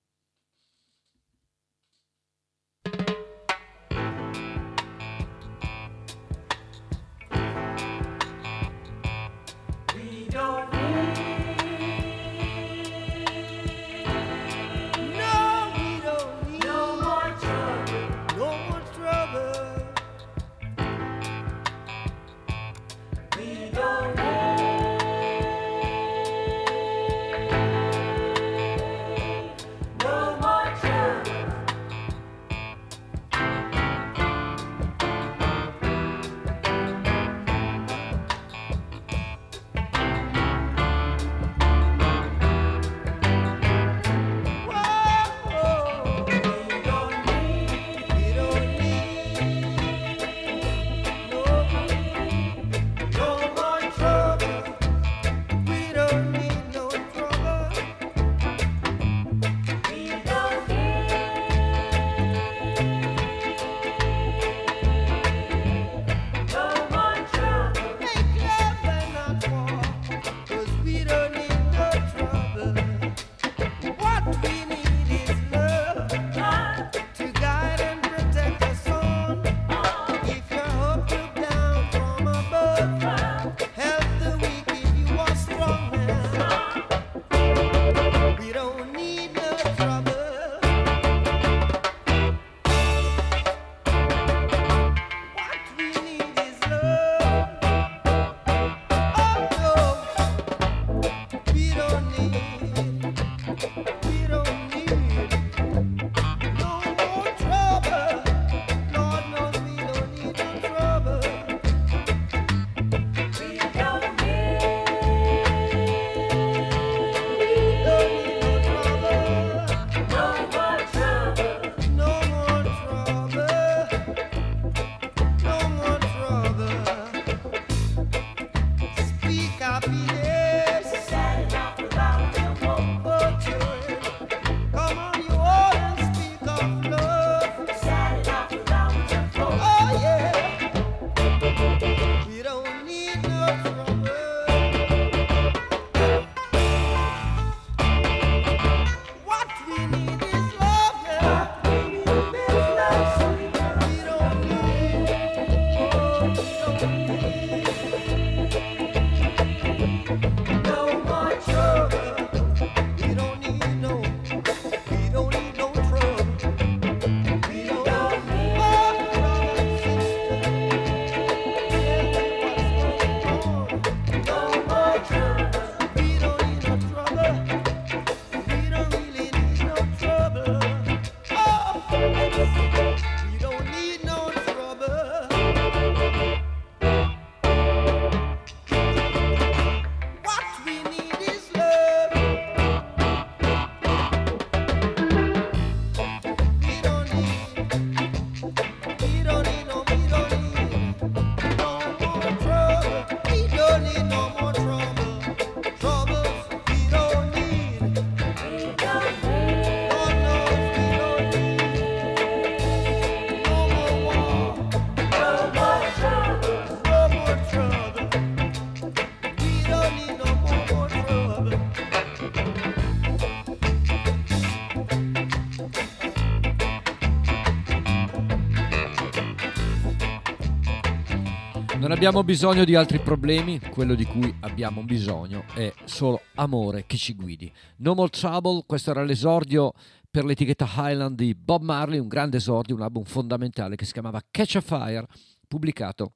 Abbiamo bisogno di altri problemi, quello di cui abbiamo bisogno è solo amore che ci guidi. No More Trouble, questo era l'esordio per l'etichetta Highland di Bob Marley, un grande esordio, un album fondamentale che si chiamava Catch a Fire, pubblicato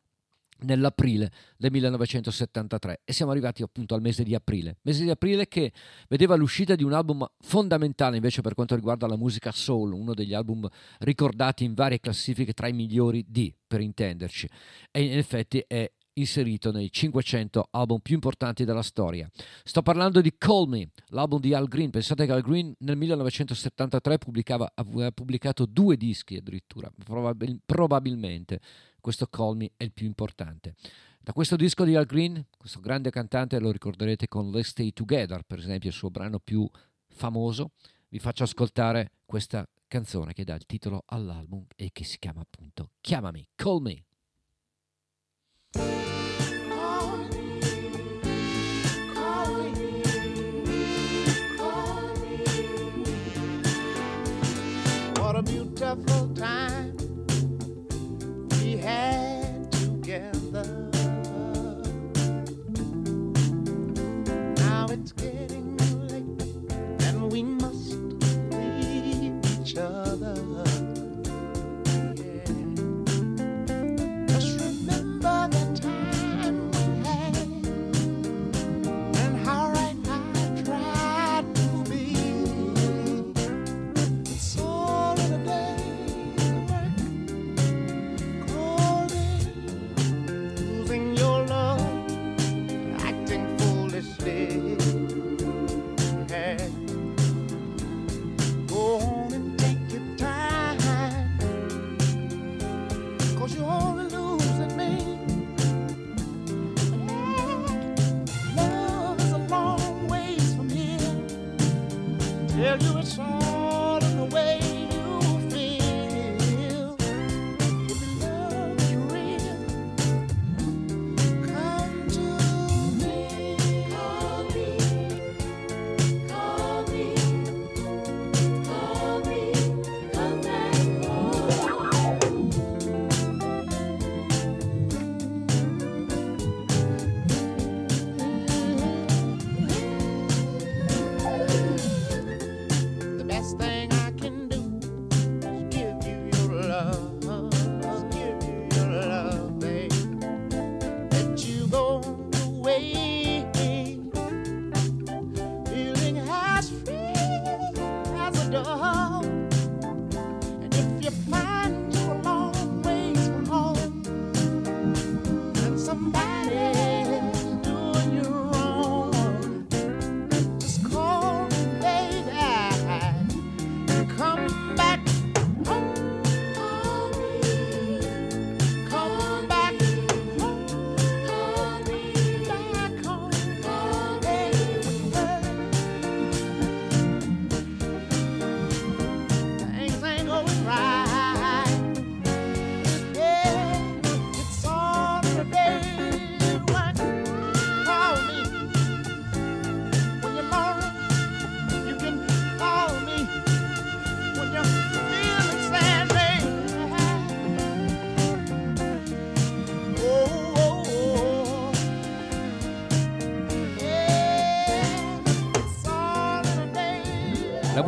nell'aprile del 1973 e siamo arrivati appunto al mese di aprile, mese di aprile che vedeva l'uscita di un album fondamentale invece per quanto riguarda la musica soul, uno degli album ricordati in varie classifiche tra i migliori di, per intenderci, e in effetti è inserito nei 500 album più importanti della storia. Sto parlando di Call Me, l'album di Al Green. Pensate che Al Green nel 1973 pubblicava, aveva pubblicato due dischi addirittura, probabil- probabilmente questo Call Me è il più importante. Da questo disco di Al Green, questo grande cantante lo ricorderete con Let's Stay Together, per esempio il suo brano più famoso, vi faccio ascoltare questa canzone che dà il titolo all'album e che si chiama appunto Chiamami, Call Me. What a beautiful time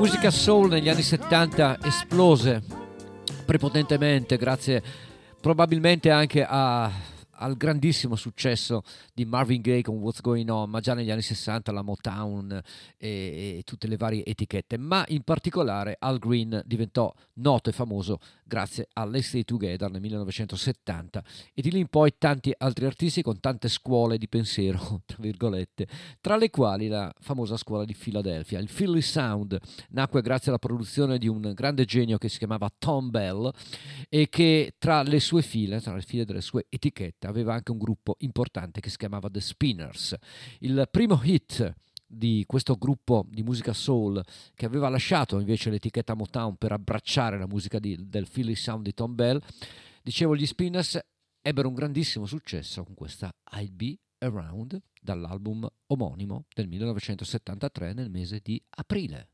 musica soul negli anni 70 esplose prepotentemente grazie probabilmente anche a- al grandissimo successo di Marvin Gaye con What's Going On, ma già negli anni 60 la Motown e, e tutte le varie etichette, ma in particolare Al Green diventò noto e famoso grazie a Let's Stay Together nel 1970 e di lì in poi tanti altri artisti con tante scuole di pensiero, tra virgolette, tra le quali la famosa scuola di Philadelphia. Il Philly Sound nacque grazie alla produzione di un grande genio che si chiamava Tom Bell e che tra le sue file, tra le file delle sue etichette, aveva anche un gruppo importante che si chiamava The Spinners. Il primo hit di questo gruppo di musica soul che aveva lasciato invece l'etichetta Motown per abbracciare la musica di- del Philly Sound di Tom Bell, dicevo gli Spinners ebbero un grandissimo successo con questa I'll Be Around dall'album omonimo del 1973 nel mese di aprile.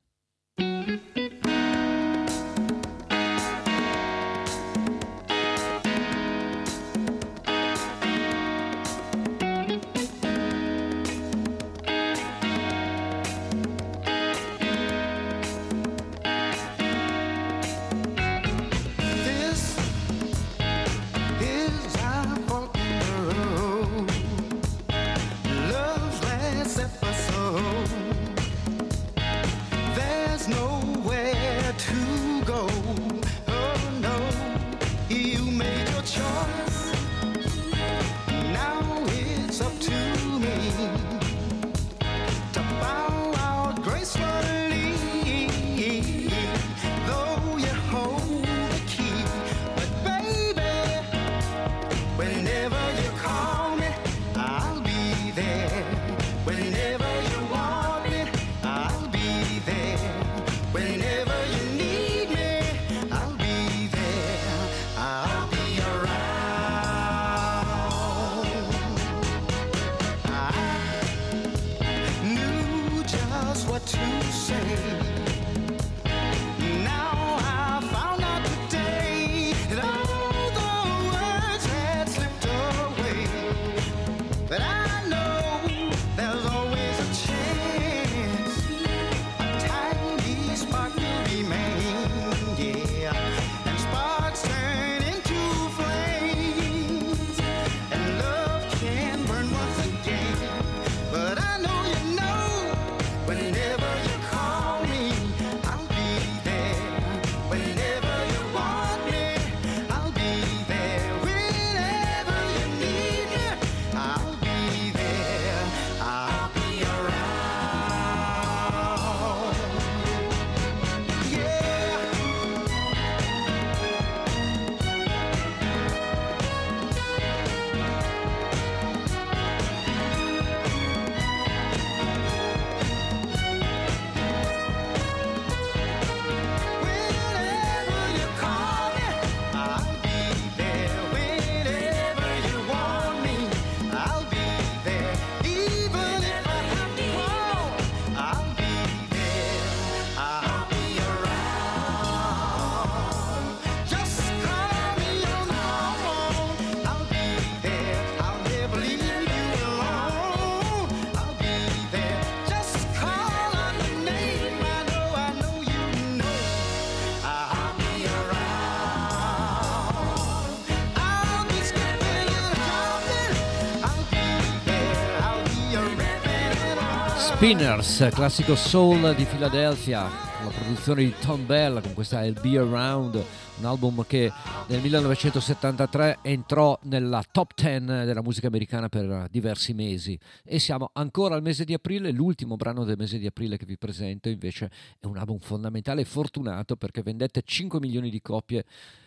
Spinners, classico soul di Philadelphia, la produzione di Tom Bell con questa I'll Be Around, un album che nel 1973 entrò nella top 10 della musica americana per diversi mesi. E siamo ancora al mese di aprile, l'ultimo brano del mese di aprile che vi presento invece è un album fondamentale e fortunato perché vendette 5 milioni di copie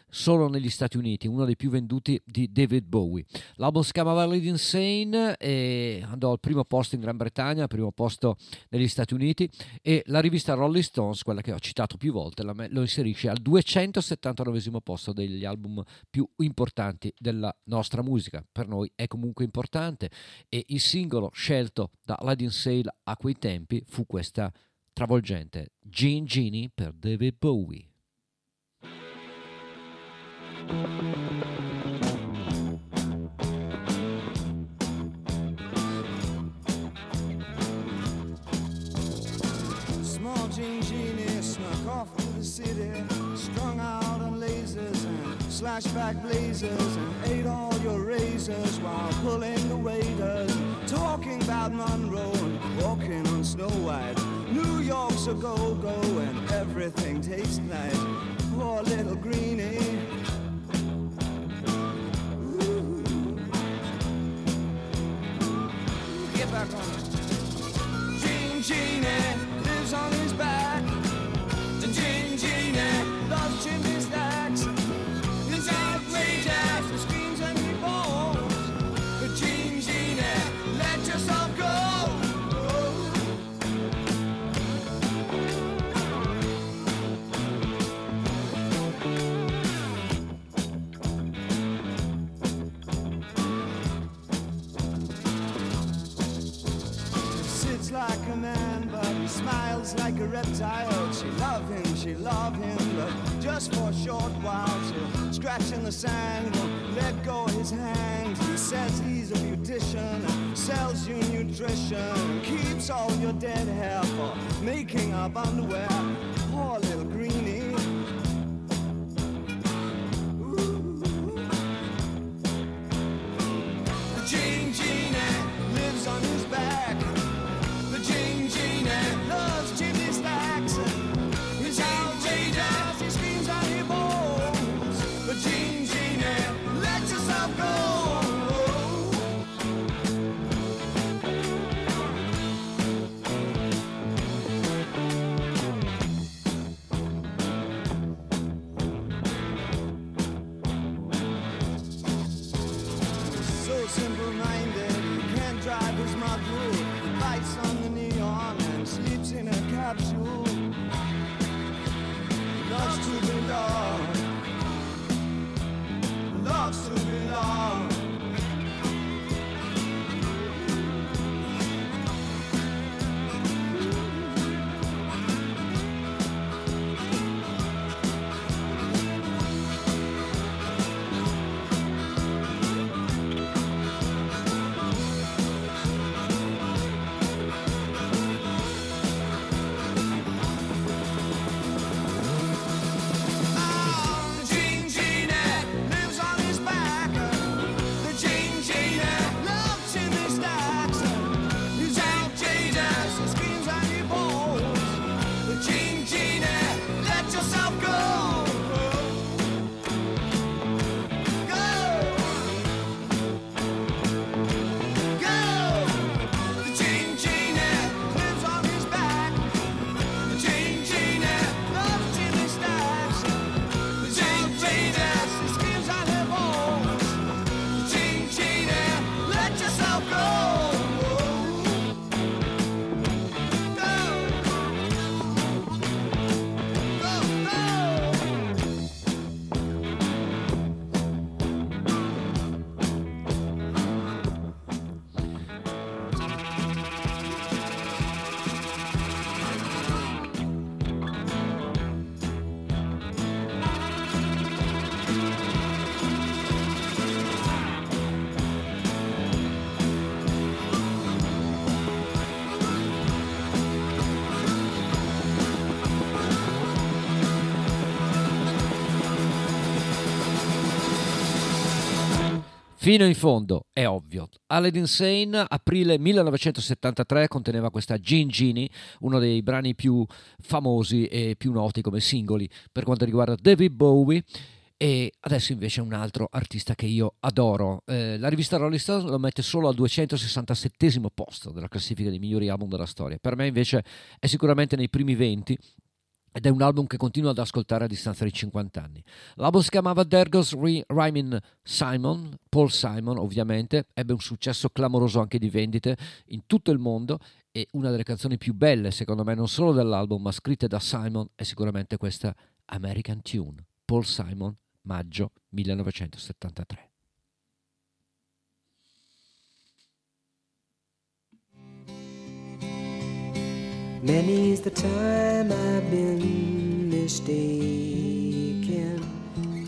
solo negli Stati Uniti, uno dei più venduti di David Bowie. L'album si chiamava Led Insane e andò al primo posto in Gran Bretagna, al primo posto negli Stati Uniti e la rivista Rolling Stones, quella che ho citato più volte, lo inserisce al 279 posto degli album più importanti della nostra musica. Per noi è comunque importante e il singolo scelto da Aladdin Sale a quei tempi fu questa travolgente Gene Genie per David Bowie. Slashback blazers, and ate all your razors while pulling the waiters, talking about Monroe and walking on Snow White. New York's a go-go and everything tastes nice. Poor little greenie. Back on it. Gene Genie lives on his back. Reptile. She love him, she love him, but just for a short while. She'll scratch in the sand, let go his hand. He says he's a beautician, sells you nutrition, keeps all your dead hair for making up underwear. Poor little greenie. Fino in fondo, è ovvio. Aladdin Sane, aprile 1973, conteneva questa Gin Genie, uno dei brani più famosi e più noti come singoli per quanto riguarda David Bowie. E adesso invece un altro artista che io adoro. Eh, la rivista Rolling Stone lo mette solo al 267 posto della classifica dei migliori album della storia. Per me invece è sicuramente nei primi 20 ed è un album che continuo ad ascoltare a distanza di 50 anni. L'album si chiamava There Goes Ry- Rhymin' Simon, Paul Simon ovviamente, ebbe un successo clamoroso anche di vendite in tutto il mondo e una delle canzoni più belle secondo me non solo dell'album ma scritte da Simon è sicuramente questa American Tune, Paul Simon, maggio 1973. Many's the time I've been mistaken,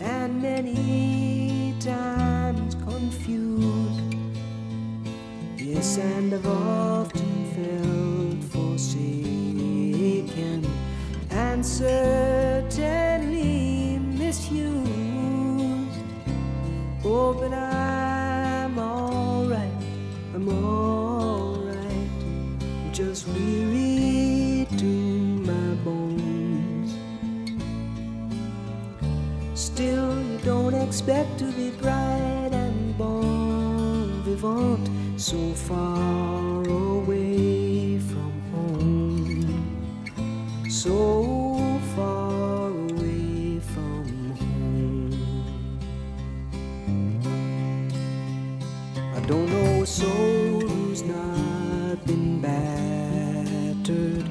and many times confused. Yes, and I've often felt forsaken, and certainly misused. Oh, but I'm alright, I'm alright. I'm just weary Still, you don't expect to be bright and bon vivant so far away from home. So far away from home. I don't know a soul who's not been battered.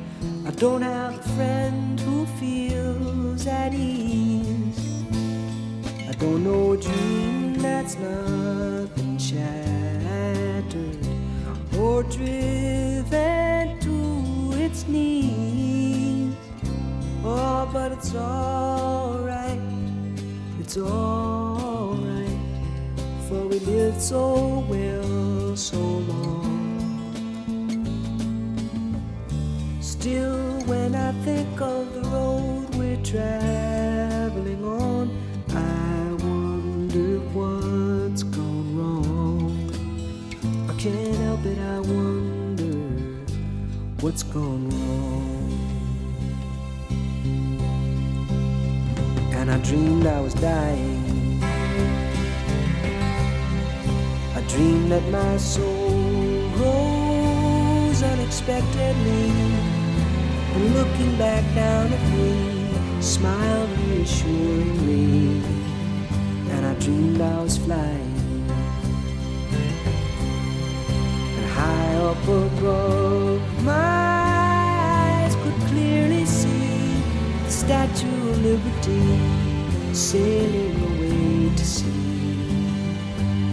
I don't have a friend who feels at ease. Don't know a dream that's not been shattered or driven to its knees. Oh, but it's alright, it's alright, for we lived so well so long. Still, when I think of the road we're traveling what's gone wrong. And I dreamed I was dying. I dreamed that my soul rose unexpectedly. And looking back down at me, smiled reassuringly. And I dreamed I was flying. And high up above, my Liberty sailing away to sea.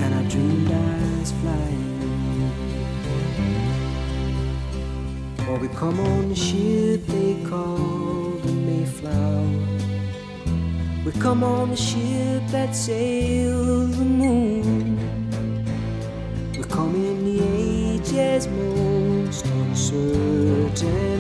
And I dreamed I was flying. Or we come on the ship they call the Mayflower. We come on the ship that sails the moon. We come in the age's most uncertain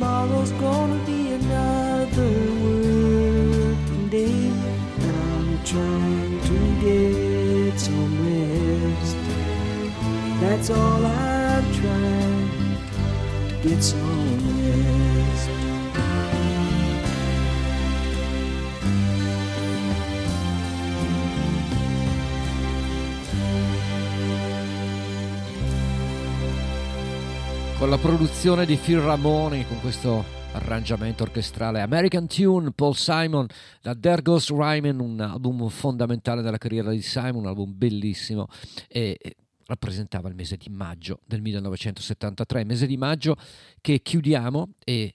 tomorrow's gonna be another working day, I'm trying to get some rest. That's all I'm trying to get some con la produzione di Phil Ramone con questo arrangiamento orchestrale. American Tune, Paul Simon, da There Goes Ryman, un album fondamentale della carriera di Simon, un album bellissimo e rappresentava il mese di maggio del 1973, mese di maggio che chiudiamo e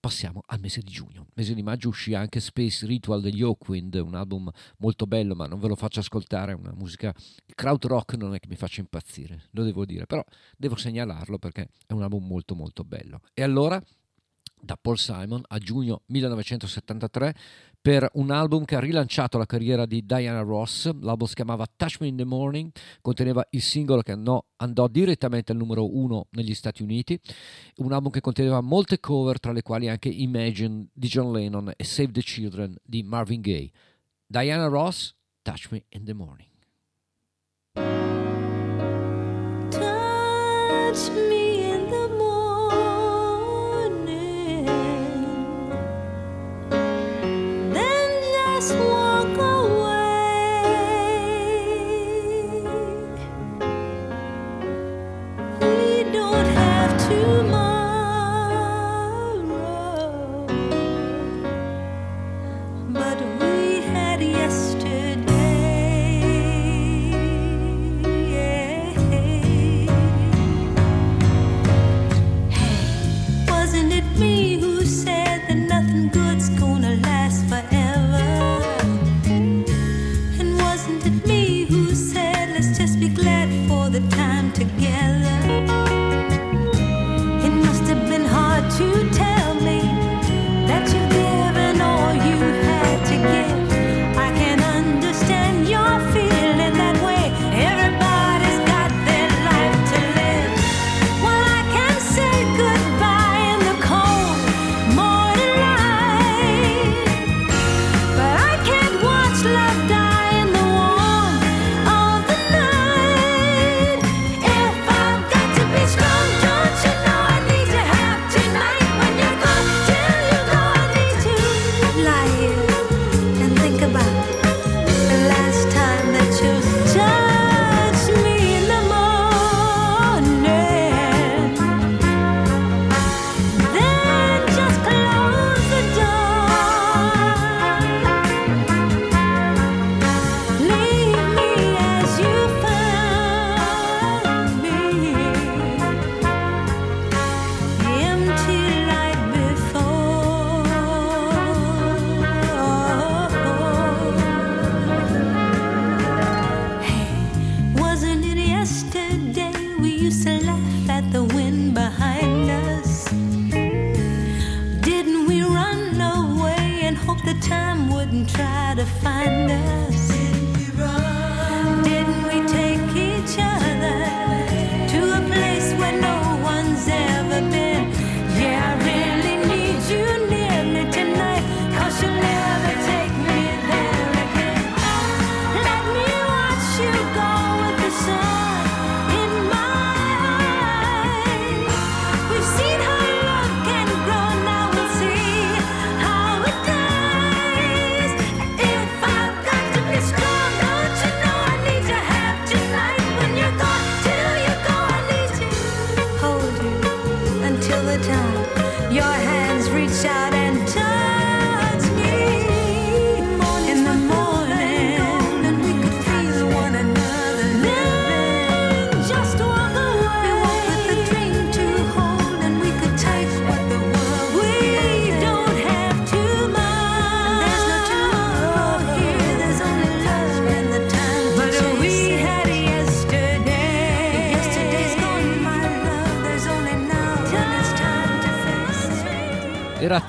passiamo al mese di giugno. Mese di maggio uscì anche Space Ritual degli Oakwind, un album molto bello, ma non ve lo faccio ascoltare, è una musica il crowd rock non è che mi faccia impazzire, lo devo dire, però devo segnalarlo perché è un album molto molto bello. E allora da Paul Simon a giugno 1973 per un album che ha rilanciato la carriera di Diana Ross. L'album si chiamava Touch Me in the Morning, conteneva il singolo che andò, direttamente al numero uno negli Stati Uniti, un album che conteneva molte cover, tra le quali anche Imagine di John Lennon e Save the Children di Marvin Gaye. Diana Ross, Touch Me in the Morning. Touch me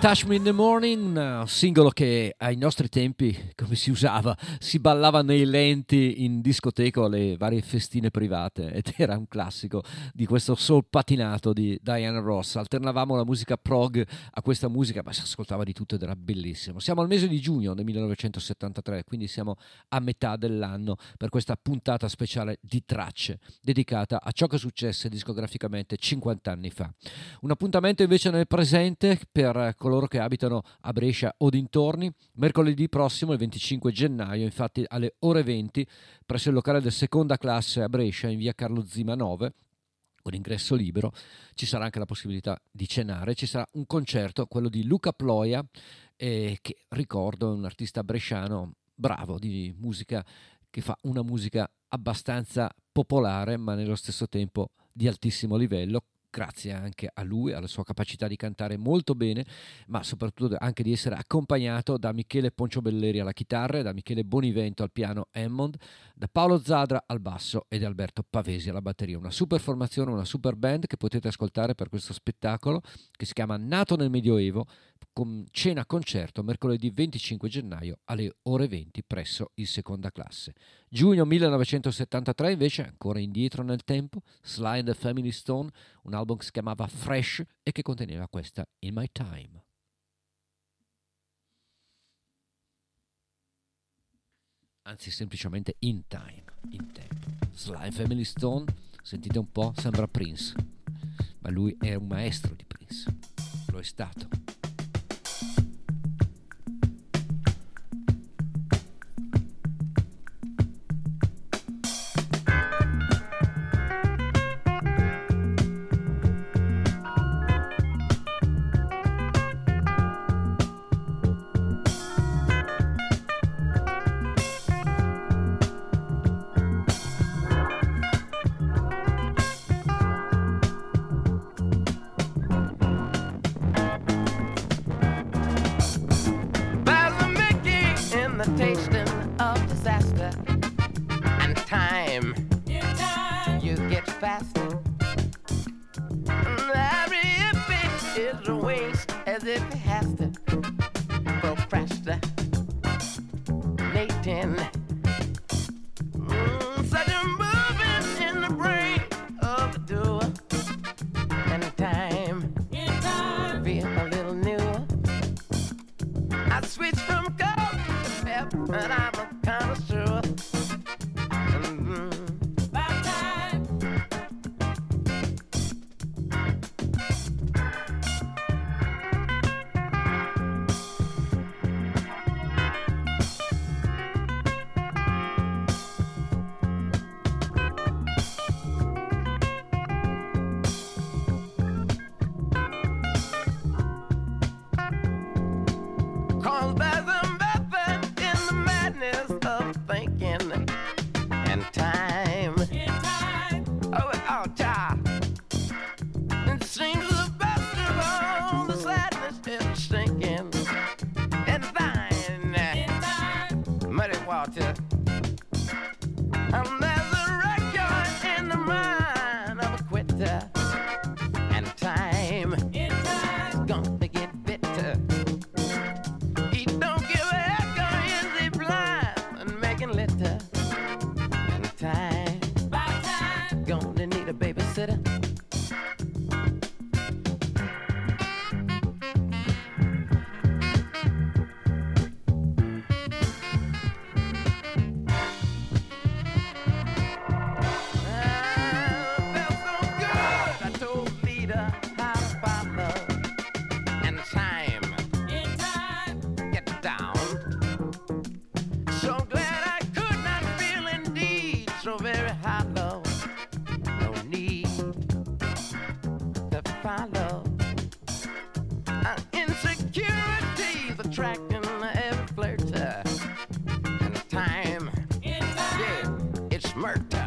Touch Me in the Morning, un singolo che ai nostri tempi, come si usava, si ballava nei lenti in discoteca alle varie festine private ed era un classico di questo soul patinato di Diana Ross. Alternavamo la musica prog a questa musica, ma si ascoltava di tutto ed era bellissimo. Siamo al mese di giugno del 1973, quindi siamo a metà dell'anno per questa puntata speciale di tracce dedicata a ciò che successe discograficamente 50 anni fa. Un appuntamento invece nel presente per coloro che abitano a Brescia o dintorni. Mercoledì prossimo, il 25 gennaio, infatti alle ore 20, presso il locale del seconda classe a Brescia, in via Carlo Zima 9, con ingresso libero, ci sarà anche la possibilità di cenare, ci sarà un concerto, quello di Luca Ploia, eh, che ricordo è un artista bresciano bravo di musica, che fa una musica abbastanza popolare, ma nello stesso tempo di altissimo livello, grazie anche a lui, alla sua capacità di cantare molto bene, ma soprattutto anche di essere accompagnato da Michele Ponciobelleri alla chitarra, da Michele Bonivento al piano Hammond, da Paolo Zadra al basso e da Alberto Pavesi alla batteria. Una super formazione, una super band che potete ascoltare per questo spettacolo che si chiama Nato nel Medioevo, con cena concerto mercoledì 25 gennaio alle ore 20 presso il seconda classe. Giugno 1973 invece, ancora indietro nel tempo, Sly and the Family Stone, un album che si chiamava Fresh e che conteneva questa In My Time. Anzi, semplicemente In Time, in tempo. Sly and Family Stone, sentite un po', sembra Prince, ma lui è un maestro di Prince, lo è stato. It's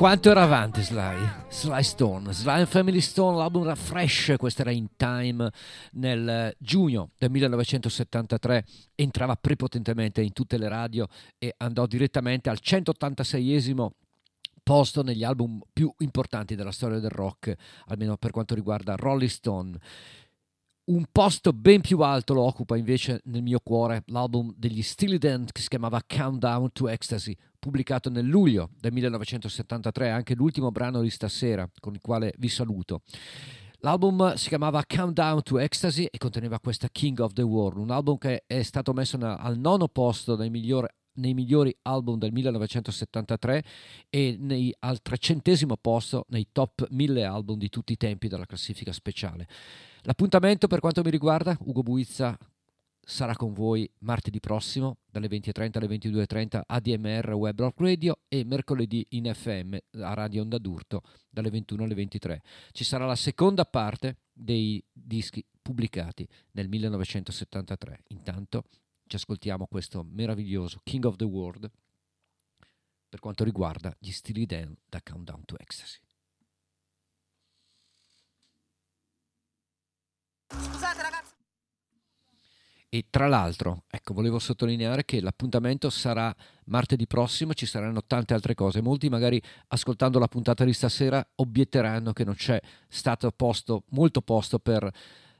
quanto era avanti Sly? Sly Stone, Sly Family Stone, l'album era fresh, questo era in time nel giugno del 1973, entrava prepotentemente in tutte le radio e andò direttamente al 186esimo posto negli album più importanti della storia del rock, almeno per quanto riguarda Rolling Stone. Un posto ben più alto lo occupa invece nel mio cuore l'album degli Steely Dan che si chiamava Countdown to Ecstasy, pubblicato nel luglio del 1973, anche l'ultimo brano di stasera con il quale vi saluto. L'album si chiamava Countdown to Ecstasy e conteneva questa King of the World, un album che è stato messo al nono posto nei migliori, nei migliori album del 1973 e nei- al trecentesimo posto nei top 1000 album di tutti i tempi della classifica speciale. L'appuntamento per quanto mi riguarda, Ugo Buizza sarà con voi martedì prossimo dalle 20.30 alle 22.30 ADMR Web Rock Radio e mercoledì in FM a Radio Onda d'Urto dalle 21 alle 23. Ci sarà la seconda parte dei dischi pubblicati nel 1973. Intanto ci ascoltiamo questo meraviglioso King of the World per quanto riguarda gli stili Dan da Countdown to Ecstasy. Scusate ragazzi. E tra l'altro, ecco, volevo sottolineare che l'appuntamento sarà martedì prossimo, ci saranno tante altre cose. Molti magari ascoltando la puntata di stasera obietteranno che non c'è stato posto, molto posto per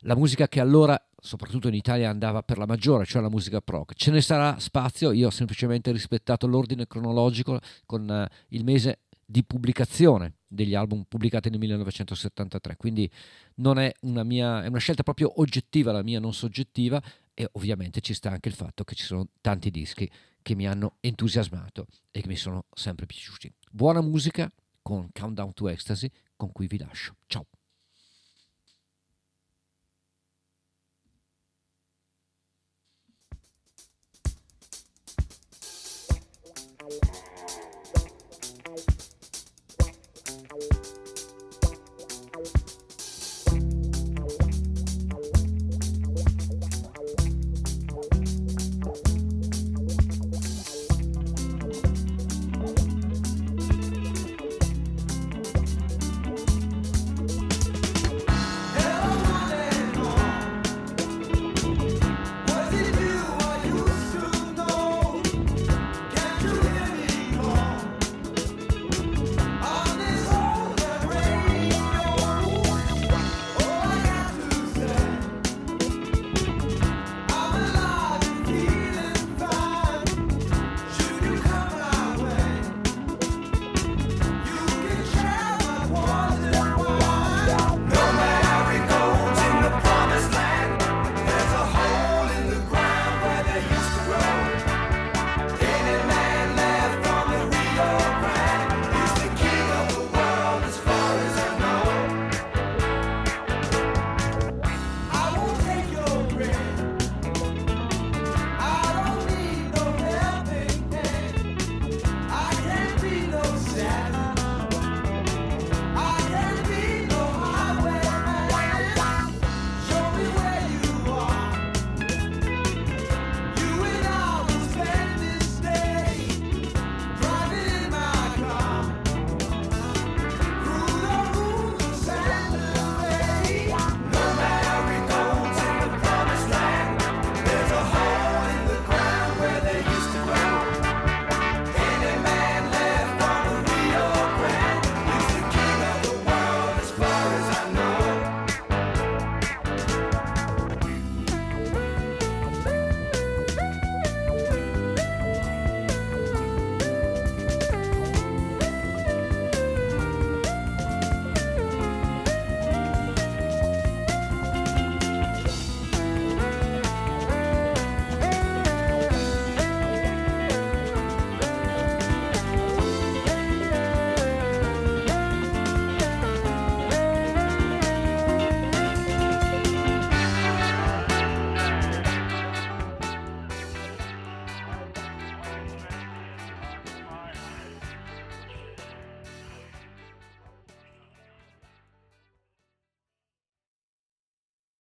la musica che allora, soprattutto in Italia, andava per la maggiore, cioè la musica proc. Ce ne sarà spazio, io ho semplicemente rispettato l'ordine cronologico con eh, il mese di pubblicazione degli album pubblicati nel 1973, quindi non è una mia, è una scelta proprio oggettiva, la mia non soggettiva e ovviamente ci sta anche il fatto che ci sono tanti dischi che mi hanno entusiasmato e che mi sono sempre piaciuti. Buona musica con Countdown to Ecstasy con cui vi lascio. Ciao.